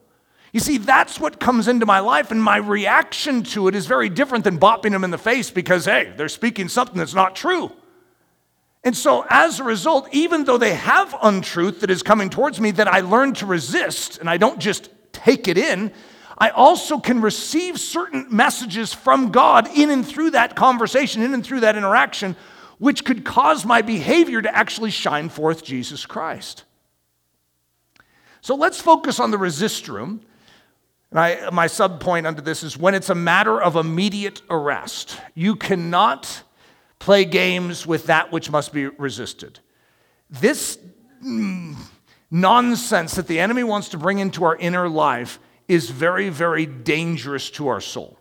Speaker 1: You see, that's what comes into my life, and my reaction to it is very different than bopping them in the face because, hey, they're speaking something that's not true. And so, as a result, even though they have untruth that is coming towards me that I learn to resist, and I don't just take it in, I also can receive certain messages from God in and through that conversation, in and through that interaction, which could cause my behavior to actually shine forth Jesus Christ. So let's focus on the resist room. And I, my sub point under this is when it's a matter of immediate arrest. You cannot play games with that which must be resisted. This mm, nonsense that the enemy wants to bring into our inner life is very, very dangerous to our soul.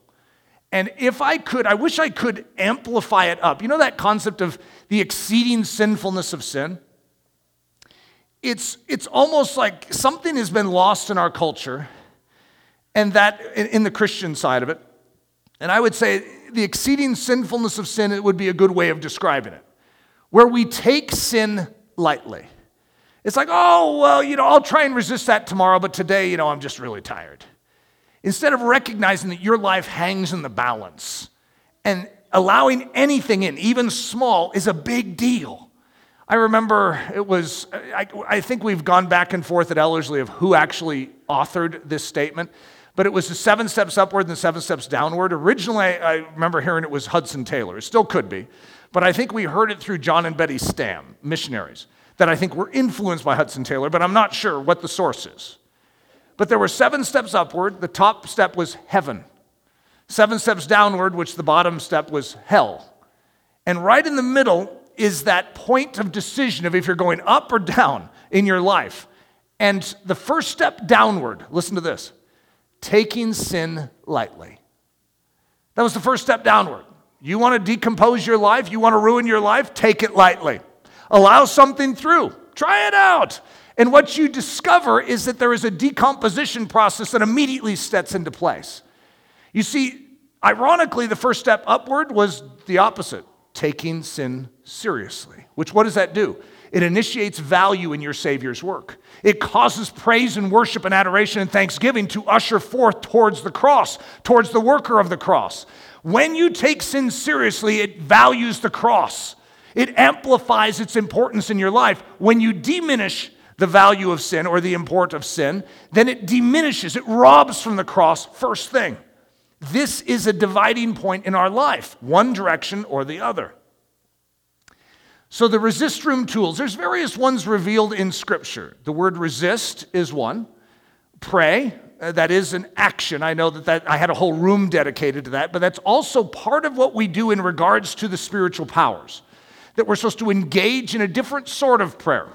Speaker 1: And if I could, I wish I could amplify it up. You know that concept of the exceeding sinfulness of sin? It's, it's almost like something has been lost in our culture, and that in, the Christian side of it. And I would say the exceeding sinfulness of sin it would be a good way of describing it, where we take sin lightly. It's like, oh, well, you know, I'll try and resist that tomorrow, but today, you know, I'm just really tired. Instead of recognizing that your life hangs in the balance and allowing anything in, even small, is a big deal. I remember it was, I, I, think we've gone back and forth at Ellerslie of who actually authored this statement, but it was the seven steps upward and the seven steps downward. Originally, I remember hearing it was Hudson Taylor. It still could be, but I think we heard it through John and Betty Stam, missionaries that I think were influenced by Hudson Taylor, but I'm not sure what the source is. But there were seven steps upward. The top step was heaven, seven steps downward, which the bottom step was hell. And right in the middle is that point of decision of if you're going up or down in your life. And the first step downward, listen to this taking sin lightly. That was the first step downward. You want to decompose your life, you want to ruin your life, take it lightly. Allow something through. Try it out. And what you discover is that there is a decomposition process that immediately sets into place. You see, ironically, the first step upward was the opposite taking sin seriously. Which, what does that do? It initiates value in your Savior's work. It causes praise and worship and adoration and thanksgiving to usher forth towards the cross, towards the worker of the cross. When you take sin seriously, it values the cross. It amplifies its importance in your life. When you diminish the value of sin or the import of sin, then it diminishes, it robs from the cross first thing. This is a dividing point in our life, one direction or the other. So, the resist room tools, there's various ones revealed in Scripture. The word resist is one. Pray, uh, that is an action. I know that, that I had a whole room dedicated to that, but that's also part of what we do in regards to the spiritual powers that we're supposed to engage in a different sort of prayer.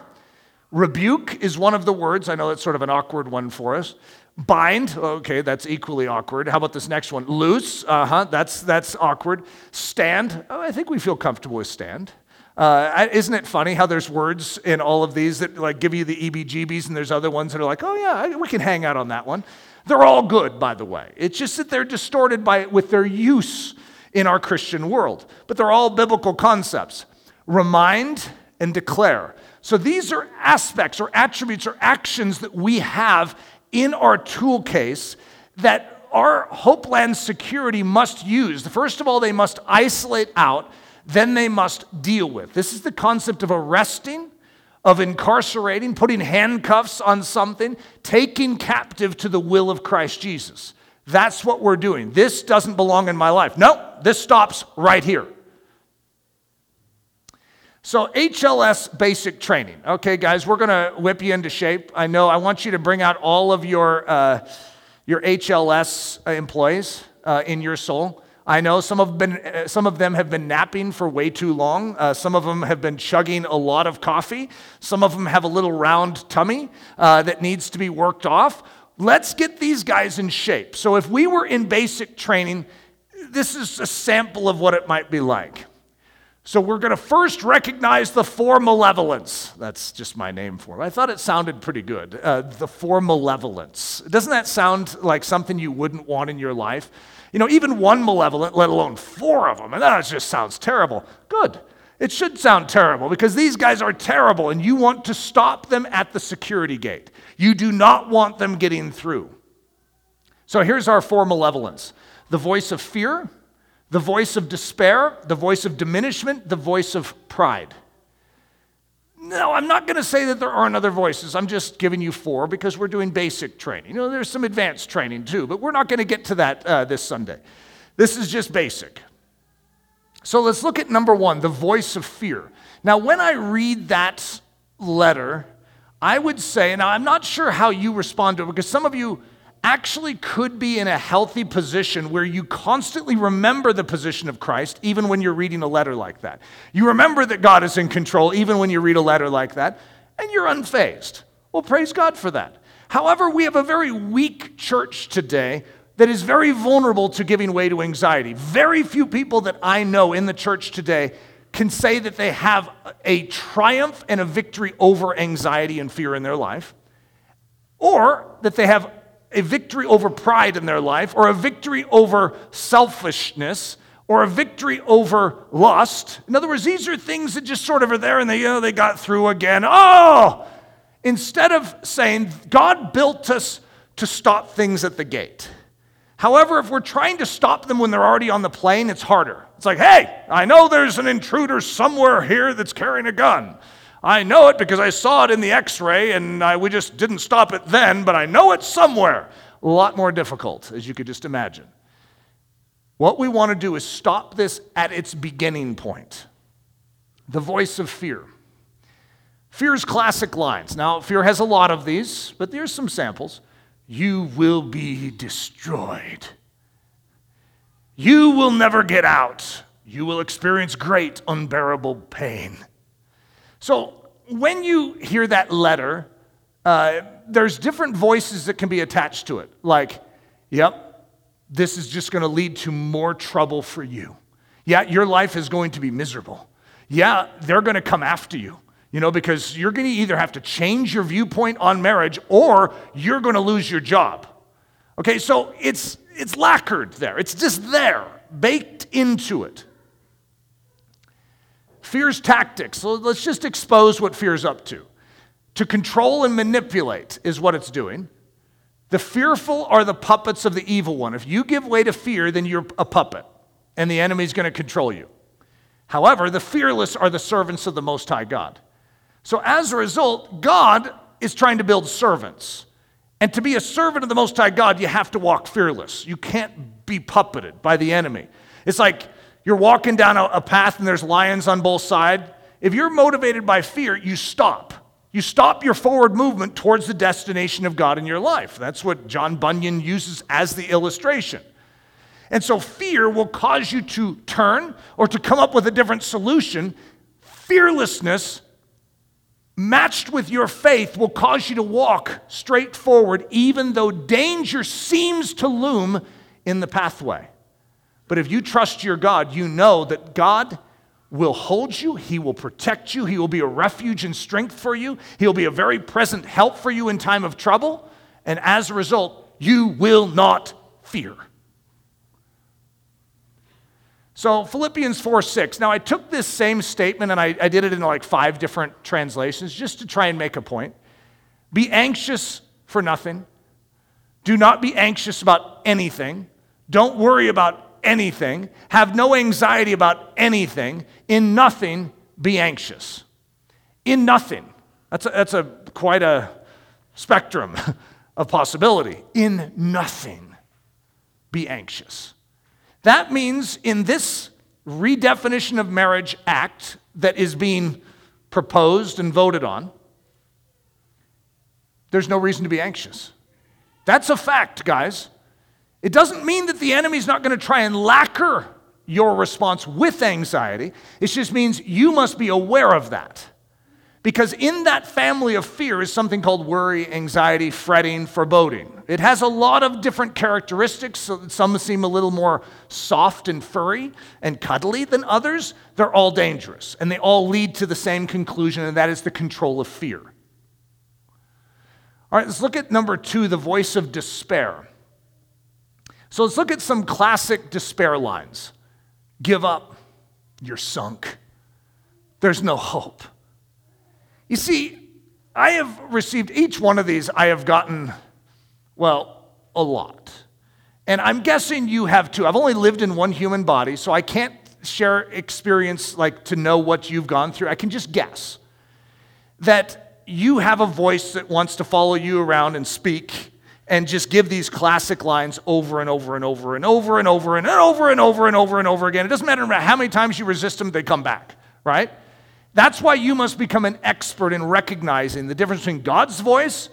Speaker 1: Rebuke is one of the words. I know that's sort of an awkward one for us. Bind, okay, that's equally awkward. How about this next one? Loose, uh huh, that's, that's awkward. Stand, oh, I think we feel comfortable with stand. Uh, isn't it funny how there's words in all of these that like give you the EBGBs, and there's other ones that are like, oh yeah, we can hang out on that one. They're all good, by the way. It's just that they're distorted by with their use in our Christian world, but they're all biblical concepts remind, and declare. So these are aspects or attributes or actions that we have in our tool case that our Hopeland security must use. First of all, they must isolate out then they must deal with. This is the concept of arresting, of incarcerating, putting handcuffs on something, taking captive to the will of Christ Jesus. That's what we're doing. This doesn't belong in my life. No, this stops right here. So, HLS basic training. Okay, guys, we're going to whip you into shape. I know I want you to bring out all of your, uh, your HLS employees uh, in your soul. I know some of, been, uh, some of them have been napping for way too long. Uh, some of them have been chugging a lot of coffee. Some of them have a little round tummy uh, that needs to be worked off. Let's get these guys in shape. So, if we were in basic training, this is a sample of what it might be like. So we're going to first recognize the four malevolence. That's just my name for it. I thought it sounded pretty good. Uh, the four malevolence. Doesn't that sound like something you wouldn't want in your life? You know, even one malevolent, let alone four of them, and that just sounds terrible. Good. It should sound terrible because these guys are terrible and you want to stop them at the security gate. You do not want them getting through. So here's our four malevolence the voice of fear, the voice of despair, the voice of diminishment, the voice of pride. No, I'm not going to say that there aren't other voices. I'm just giving you four because we're doing basic training. You know, there's some advanced training too, but we're not going to get to that uh, this Sunday. This is just basic. So let's look at number one the voice of fear. Now, when I read that letter, I would say, and I'm not sure how you respond to it because some of you actually could be in a healthy position where you constantly remember the position of Christ, even when you're reading a letter like that. You remember that God is in control, even when you read a letter like that, and you're unfazed. Well, praise God for that. However, we have a very weak church today that is very vulnerable to giving way to anxiety. Very few people that I know in the church today can say that they have a triumph and a victory over anxiety and fear in their life, or that they have a victory over pride in their life, or a victory over selfishness, or a victory over lust. In other words, these are things that just sort of are there and they, you know, they got through again. Oh! Instead of saying, God built us to stop things at the gate. However, if we're trying to stop them when they're already on the plane, it's harder. It's like, hey, I know there's an intruder somewhere here that's carrying a gun. I know it because I saw it in the x ray and I, we just didn't stop it then, but I know it's somewhere. A lot more difficult, as you could just imagine. What we want to do is stop this at its beginning point the voice of fear. Fear's classic lines. Now, fear has a lot of these, but there's some samples. You will be destroyed. You will never get out. You will experience great, unbearable pain. So when you hear that letter, uh, there's different voices that can be attached to it. Like, yep, this is just going to lead to more trouble for you. Yeah, your life is going to be miserable. Yeah, they're going to come after you, you know, because you're going to either have to change your viewpoint on marriage or you're going to lose your job. Okay, so it's it's lacquered there. It's just there, baked into it. Fear's tactics. So let's just expose what fear's up to. To control and manipulate is what it's doing. The fearful are the puppets of the evil one. If you give way to fear, then you're a puppet, and the enemy's going to control you. However, the fearless are the servants of the Most High God. So as a result, God is trying to build servants. And to be a servant of the Most High God, you have to walk fearless. You can't be puppeted by the enemy. It's like you're walking down a, a path and there's lions on both sides. If you're motivated by fear, you stop. You stop your forward movement towards the destination of God in your life. That's what John Bunyan uses as the illustration. And so fear will cause you to turn or to come up with a different solution. Fearlessness, matched with your faith, will cause you to walk straight forward, even though danger seems to loom in the pathway. But if you trust your God, you know that God will hold you, He will protect you, He will be a refuge and strength for you, He'll be a very present help for you in time of trouble, and as a result, you will not fear. So, Philippians 4 6. Now, I took this same statement and I, I did it in like five different translations just to try and make a point. Be anxious for nothing. Do not be anxious about anything. Don't worry about anything, have no anxiety about anything, in nothing be anxious. In nothing. That's a, that's a quite a spectrum of possibility. In nothing be anxious. That means in this redefinition of marriage act that is being proposed and voted on, there's no reason to be anxious. That's a fact, guys. It doesn't mean that the enemy's not going to try and lacquer your response with anxiety. It just means you must be aware of that. Because in that family of fear is something called worry, anxiety, fretting, foreboding. It has a lot of different characteristics. So Some seem a little more soft and furry and cuddly than others. They're all dangerous, and they all lead to the same conclusion, and that is the control of fear. All right, let's look at number two the voice of despair. So let's look at some classic despair lines Give up, you're sunk, there's no hope. You see, I have received each one of these, I have gotten, well, a lot. And I'm guessing you have too. I've only lived in one human body, so I can't share experience like to know what you've gone through. I can just guess that you have a voice that wants to follow you around and speak and just give these classic lines over and over and over and over and over and over and over and over and over again. It doesn't matter how many times you resist them, they come back, right? That's why you must become an expert in recognizing the difference between God's voice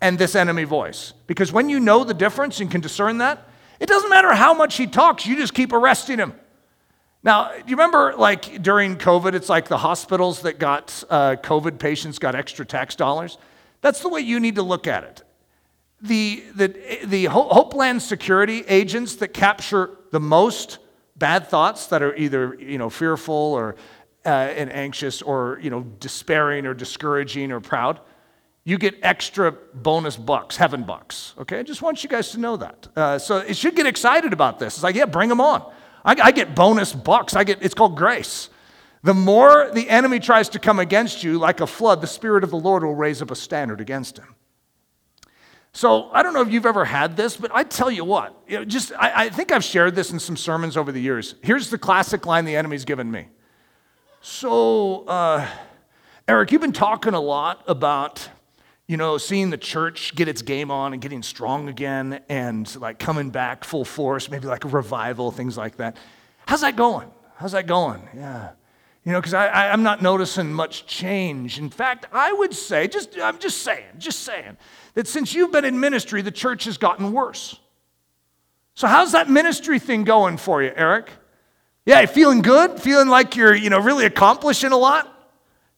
Speaker 1: and this enemy voice. Because when you know the difference and can discern that, it doesn't matter how much he talks, you just keep arresting him. Now, do you remember like during COVID, it's like the hospitals that got uh, COVID patients got extra tax dollars? That's the way you need to look at it. The, the, the Homeland Security agents that capture the most bad thoughts that are either you know, fearful or uh, and anxious or you know despairing or discouraging or proud you get extra bonus bucks heaven bucks okay? I just want you guys to know that. Uh, so it should get excited about this. It's like yeah bring them on. I, I get bonus bucks. I get it's called grace. The more the enemy tries to come against you like a flood the spirit of the lord will raise up a standard against him so I don't know if you've ever had this, but I tell you what, you know, just I, I think I've shared this in some sermons over the years. Here's the classic line the enemy's given me. So, uh, Eric, you've been talking a lot about, you know, seeing the church get its game on and getting strong again and like coming back full force, maybe like a revival, things like that. How's that going? How's that going? Yeah. You know, because I, I, am not noticing much change. In fact, I would say, just I'm just saying, just saying, that since you've been in ministry, the church has gotten worse. So how's that ministry thing going for you, Eric? Yeah, feeling good? Feeling like you're, you know, really accomplishing a lot?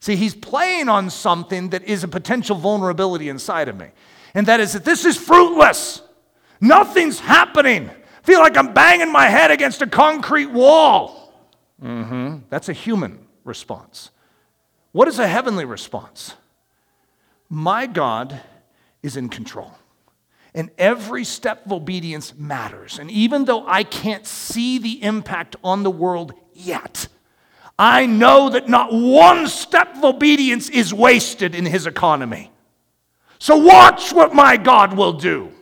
Speaker 1: See, he's playing on something that is a potential vulnerability inside of me. And that is that this is fruitless. Nothing's happening. I feel like I'm banging my head against a concrete wall. Mm-hmm. That's a human response. What is a heavenly response? My God is in control. And every step of obedience matters. And even though I can't see the impact on the world yet, I know that not one step of obedience is wasted in his economy. So watch what my God will do.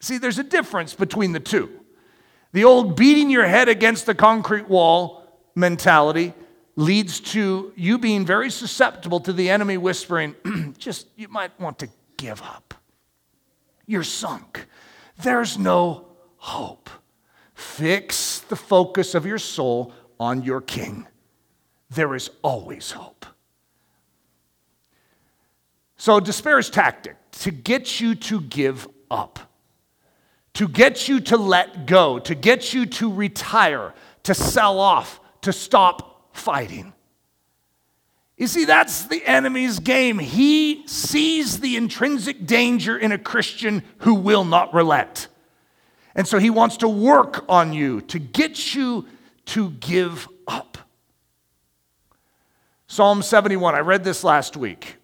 Speaker 1: See, there's a difference between the two. The old beating your head against the concrete wall mentality leads to you being very susceptible to the enemy whispering, just you might want to give up. You're sunk. There's no hope. Fix the focus of your soul on your King. There is always hope. So, despair's tactic to get you to give up, to get you to let go, to get you to retire, to sell off, to stop fighting. You see, that's the enemy's game. He sees the intrinsic danger in a Christian who will not relent. And so he wants to work on you to get you to give up. Psalm 71, I read this last week.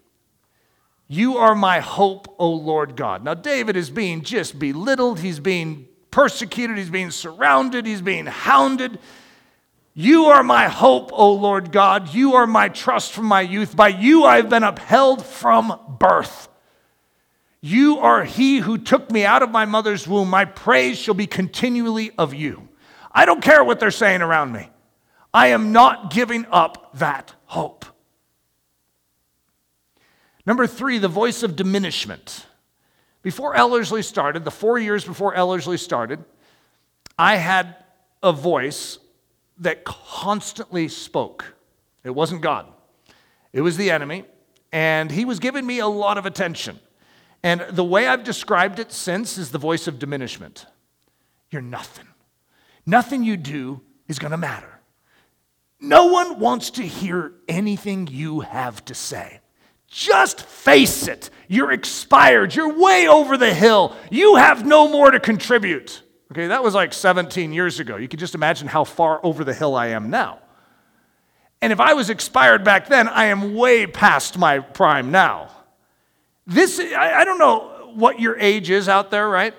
Speaker 1: You are my hope, O Lord God. Now, David is being just belittled. He's being persecuted. He's being surrounded. He's being hounded. You are my hope, O Lord God. You are my trust from my youth. By you I've been upheld from birth. You are he who took me out of my mother's womb. My praise shall be continually of you. I don't care what they're saying around me. I am not giving up that hope. Number three, the voice of diminishment. Before Ellerslie started, the four years before Ellerslie started, I had a voice that constantly spoke. It wasn't God, it was the enemy, and he was giving me a lot of attention. And the way I've described it since is the voice of diminishment. You're nothing. Nothing you do is going to matter. No one wants to hear anything you have to say. Just face it. You're expired. You're way over the hill. You have no more to contribute. Okay, that was like 17 years ago. You can just imagine how far over the hill I am now. And if I was expired back then, I am way past my prime now. This, I, don't know what your age is out there, right?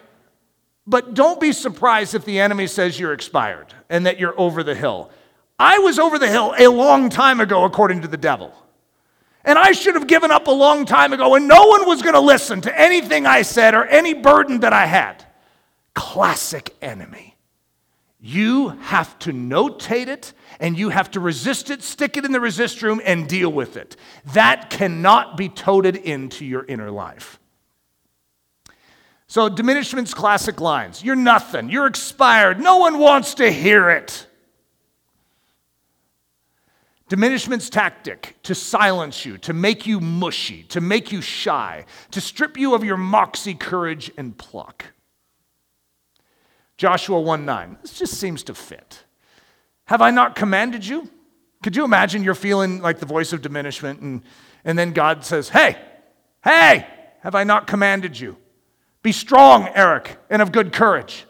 Speaker 1: But don't be surprised if the enemy says you're expired and that you're over the hill. I was over the hill a long time ago, according to the devil. And I should have given up a long time ago, and no one was going to listen to anything I said or any burden that I had. Classic enemy. You have to notate it and you have to resist it, stick it in the resist room, and deal with it. That cannot be toted into your inner life. So, diminishment's classic lines You're nothing. You're expired. No one wants to hear it. Diminishment's tactic to silence you, to make you mushy, to make you shy, to strip you of your moxie, courage, and pluck. Joshua 1 9. This just seems to fit. Have I not commanded you? Could you imagine you're feeling like the voice of diminishment, and, and then God says, Hey, hey, have I not commanded you? Be strong, Eric, and of good courage.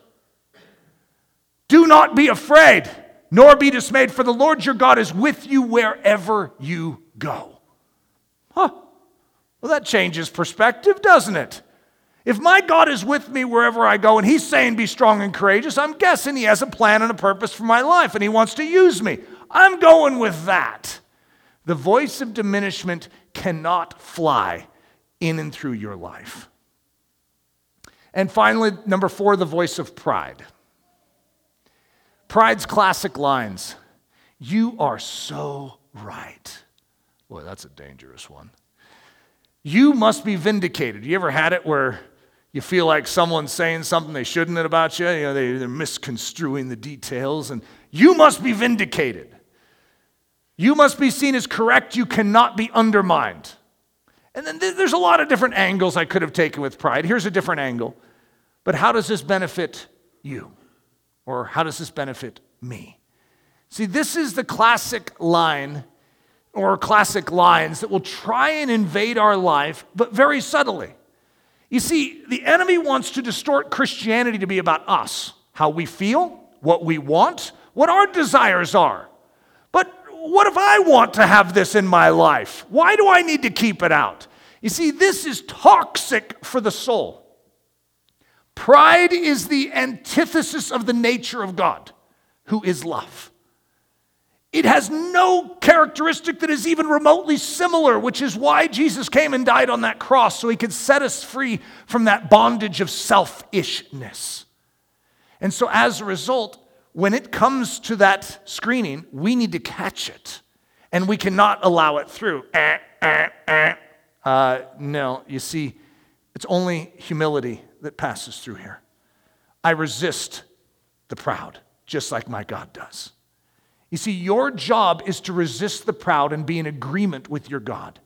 Speaker 1: Do not be afraid, nor be dismayed, for the Lord your God is with you wherever you go. Huh. Well, that changes perspective, doesn't it? If my God is with me wherever I go and He's saying be strong and courageous, I'm guessing He has a plan and a purpose for my life and He wants to use me. I'm going with that. The voice of diminishment cannot fly in and through your life. And finally, number four, the voice of pride. Pride's classic lines You are so right. Boy, that's a dangerous one. You must be vindicated. You ever had it where you feel like someone's saying something they shouldn't about you? You know, they, they're misconstruing the details, and you must be vindicated. You must be seen as correct. You cannot be undermined. And then there's a lot of different angles I could have taken with pride. Here's a different angle. But how does this benefit you? Or how does this benefit me? See, this is the classic line or classic lines that will try and invade our life, but very subtly. You see, the enemy wants to distort Christianity to be about us, how we feel, what we want, what our desires are. But what if I want to have this in my life? Why do I need to keep it out? You see, this is toxic for the soul. Pride is the antithesis of the nature of God, who is love. It has no characteristic that is even remotely similar, which is why Jesus came and died on that cross, so he could set us free from that bondage of selfishness. And so, as a result, when it comes to that screening, we need to catch it, and we cannot allow it through. Eh, eh, eh. Uh, no, you see, it's only humility that passes through here. I resist the proud, just like my God does. You see, your job is to resist the proud and be in agreement with your God.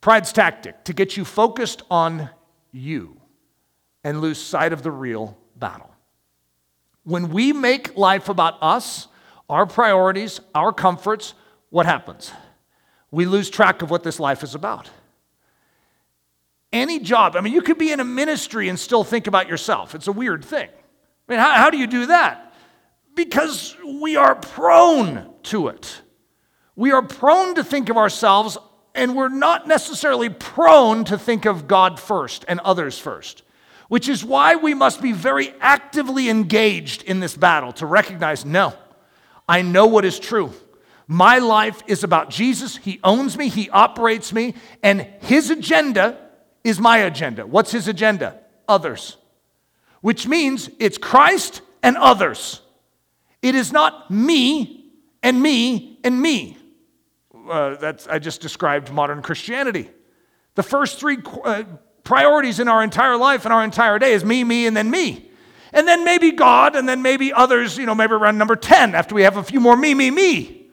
Speaker 1: Pride's tactic to get you focused on you and lose sight of the real battle. When we make life about us, our priorities, our comforts, what happens? We lose track of what this life is about any job. I mean, you could be in a ministry and still think about yourself. It's a weird thing. I mean, how, how do you do that? Because we are prone to it. We are prone to think of ourselves, and we're not necessarily prone to think of God first and others first, which is why we must be very actively engaged in this battle to recognize no, I know what is true. My life is about Jesus. He owns me, He operates me, and His agenda is my agenda. What's his agenda? Others. Which means it's Christ and others. It is not me and me and me. Uh, that's, I just described modern Christianity. The first three uh, priorities in our entire life and our entire day is me, me, and then me. And then maybe God, and then maybe others, you know, maybe around number 10 after we have a few more me, me, me.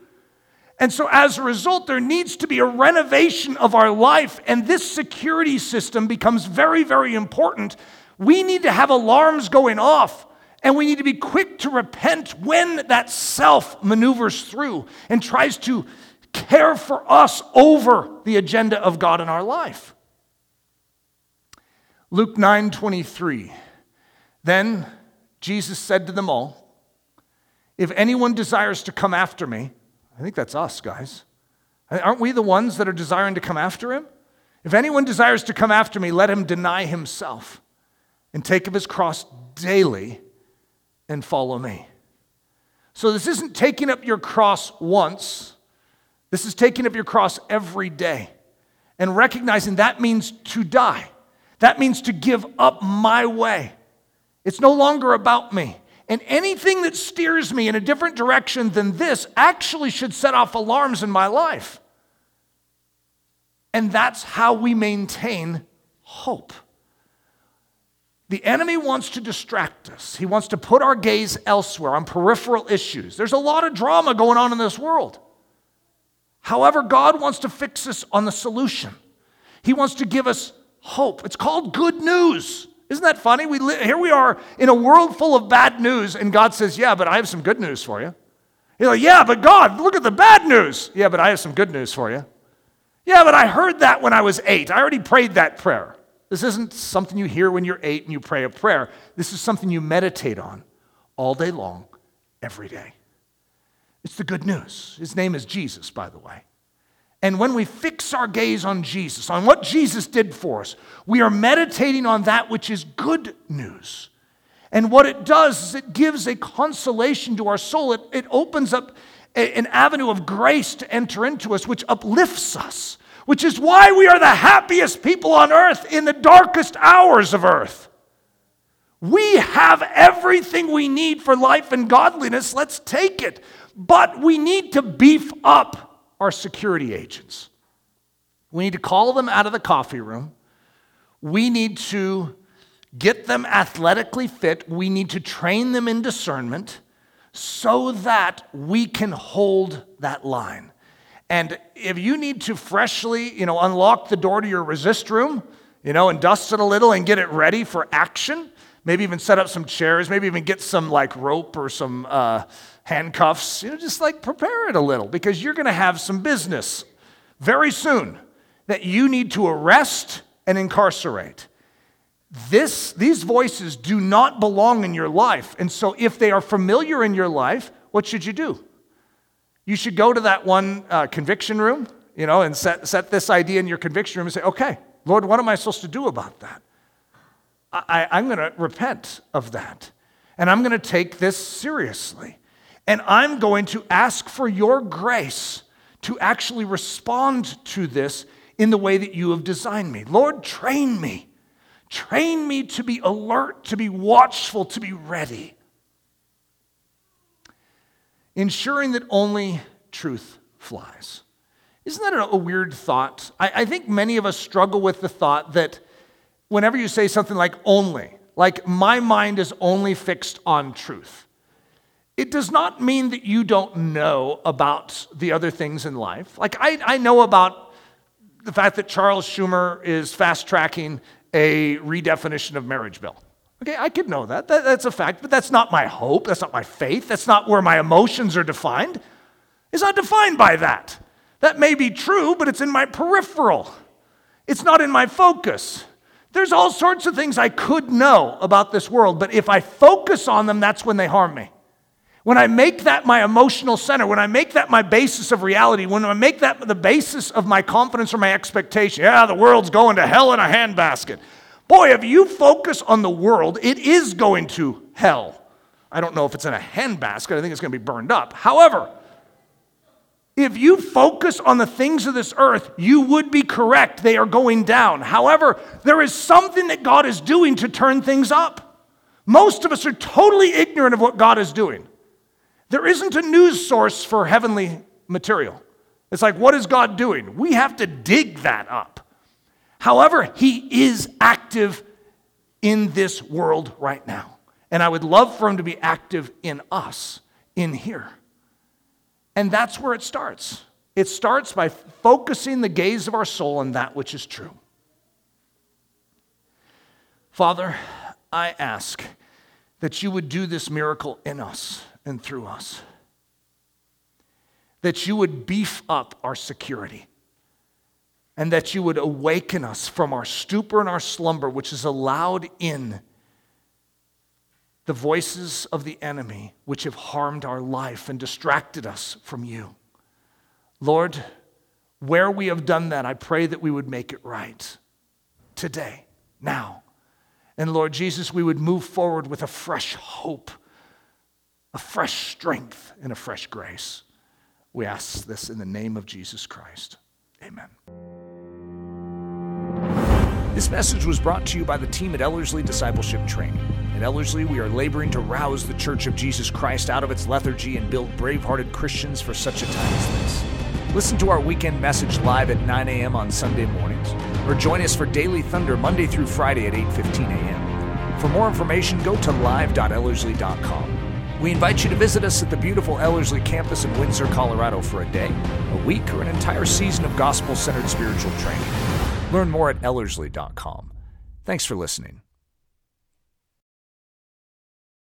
Speaker 1: And so as a result, there needs to be a renovation of our life, and this security system becomes very, very important. We need to have alarms going off, and we need to be quick to repent when that self maneuvers through and tries to care for us over the agenda of God in our life. Luke 9:23 Then Jesus said to them all, If anyone desires to come after me, I think that's us, guys. Aren't we the ones that are desiring to come after him? If anyone desires to come after me, let him deny himself and take up his cross daily and follow me. So, this isn't taking up your cross once, this is taking up your cross every day and recognizing that means to die. That means to give up my way. It's no longer about me. And anything that steers me in a different direction than this actually should set off alarms in my life. And that's how we maintain hope. The enemy wants to distract us. He wants to put our gaze elsewhere on peripheral issues. There's a lot of drama going on in this world. However, God wants to fix us on the solution. He wants to give us hope. It's called good news. Isn't that funny? We li- here we are in a world full of bad news, and God says, Yeah, but I have some good news for you. You're like, Yeah, but God, look at the bad news. Yeah, but I have some good news for you. Yeah, but I heard that when I was eight. I already prayed that prayer. This isn't something you hear when you're eight and you pray a prayer. This is something you meditate on all day long, every day. It's the good news. His name is Jesus, by the way. And when we fix our gaze on Jesus, on what Jesus did for us, we are meditating on that which is good news. And what it does is it gives a consolation to our soul. It, it opens up a, an avenue of grace to enter into us, which uplifts us, which is why we are the happiest people on earth in the darkest hours of earth. We have everything we need for life and godliness. Let's take it. But we need to beef up our security agents. We need to call them out of the coffee room. We need to get them athletically fit. We need to train them in discernment so that we can hold that line. And if you need to freshly, you know, unlock the door to your resist room, you know, and dust it a little and get it ready for action, maybe even set up some chairs, maybe even get some like rope or some uh, handcuffs, you know, just like prepare it a little because you're going to have some business very soon that you need to arrest and incarcerate. This, these voices do not belong in your life. And so, if they are familiar in your life, what should you do? You should go to that one uh, conviction room, you know, and set, set this idea in your conviction room and say, okay, Lord, what am I supposed to do about that? I, I'm going to repent of that. And I'm going to take this seriously. And I'm going to ask for your grace to actually respond to this in the way that you have designed me. Lord, train me. Train me to be alert, to be watchful, to be ready. Ensuring that only truth flies. Isn't that a weird thought? I, I, think many of us struggle with the thought that whenever you say something like only, like my mind is only fixed on truth. It does not mean that you don't know about the other things in life. Like, I, I know about the fact that Charles Schumer is fast tracking a redefinition of marriage bill. Okay, I could know that. that. That's a fact, but that's not my hope. That's not my faith. That's not where my emotions are defined. It's not defined by that. That may be true, but it's in my peripheral, it's not in my focus. There's all sorts of things I could know about this world, but if I focus on them, that's when they harm me. When I make that my emotional center, when I make that my basis of reality, when I make that the basis of my confidence or my expectation, yeah, the world's going to hell in a handbasket. Boy, if you focus on the world, it is going to hell. I don't know if it's in a handbasket, I think it's going to be burned up. However, if you focus on the things of this earth, you would be correct. They are going down. However, there is something that God is doing to turn things up. Most of us are totally ignorant of what God is doing. There isn't a news source for heavenly material. It's like, what is God doing? We have to dig that up. However, He is active in this world right now. And I would love for Him to be active in us, in here. And that's where it starts. It starts by focusing the gaze of our soul on that which is true. Father, I ask that you would do this miracle in us and through us that you would beef up our security and that you would awaken us from our stupor and our slumber, which is allowed in the voices of the enemy, which have harmed our life and distracted us from you. Lord, where we have done that, I pray that we would make it right today, now. And Lord Jesus, we would move forward with a fresh hope, a fresh strength, and a fresh grace. We ask this in the name of Jesus Christ. Amen. This message was brought to you by the team at Ellerslie Discipleship Training. At Ellerslie, we are laboring to rouse the Church of Jesus Christ out of its lethargy and build brave hearted Christians for such a time as this. Listen to our weekend message live at 9 a.m. on Sunday mornings, or join us for Daily Thunder Monday through Friday at 8:15 a.m. For more information, go to live.ellerslie.com. We invite you to visit us at the beautiful Ellerslie campus in Windsor, Colorado for a day, a week, or an entire season of gospel centered spiritual training. Learn more at Ellerslie.com. Thanks for listening.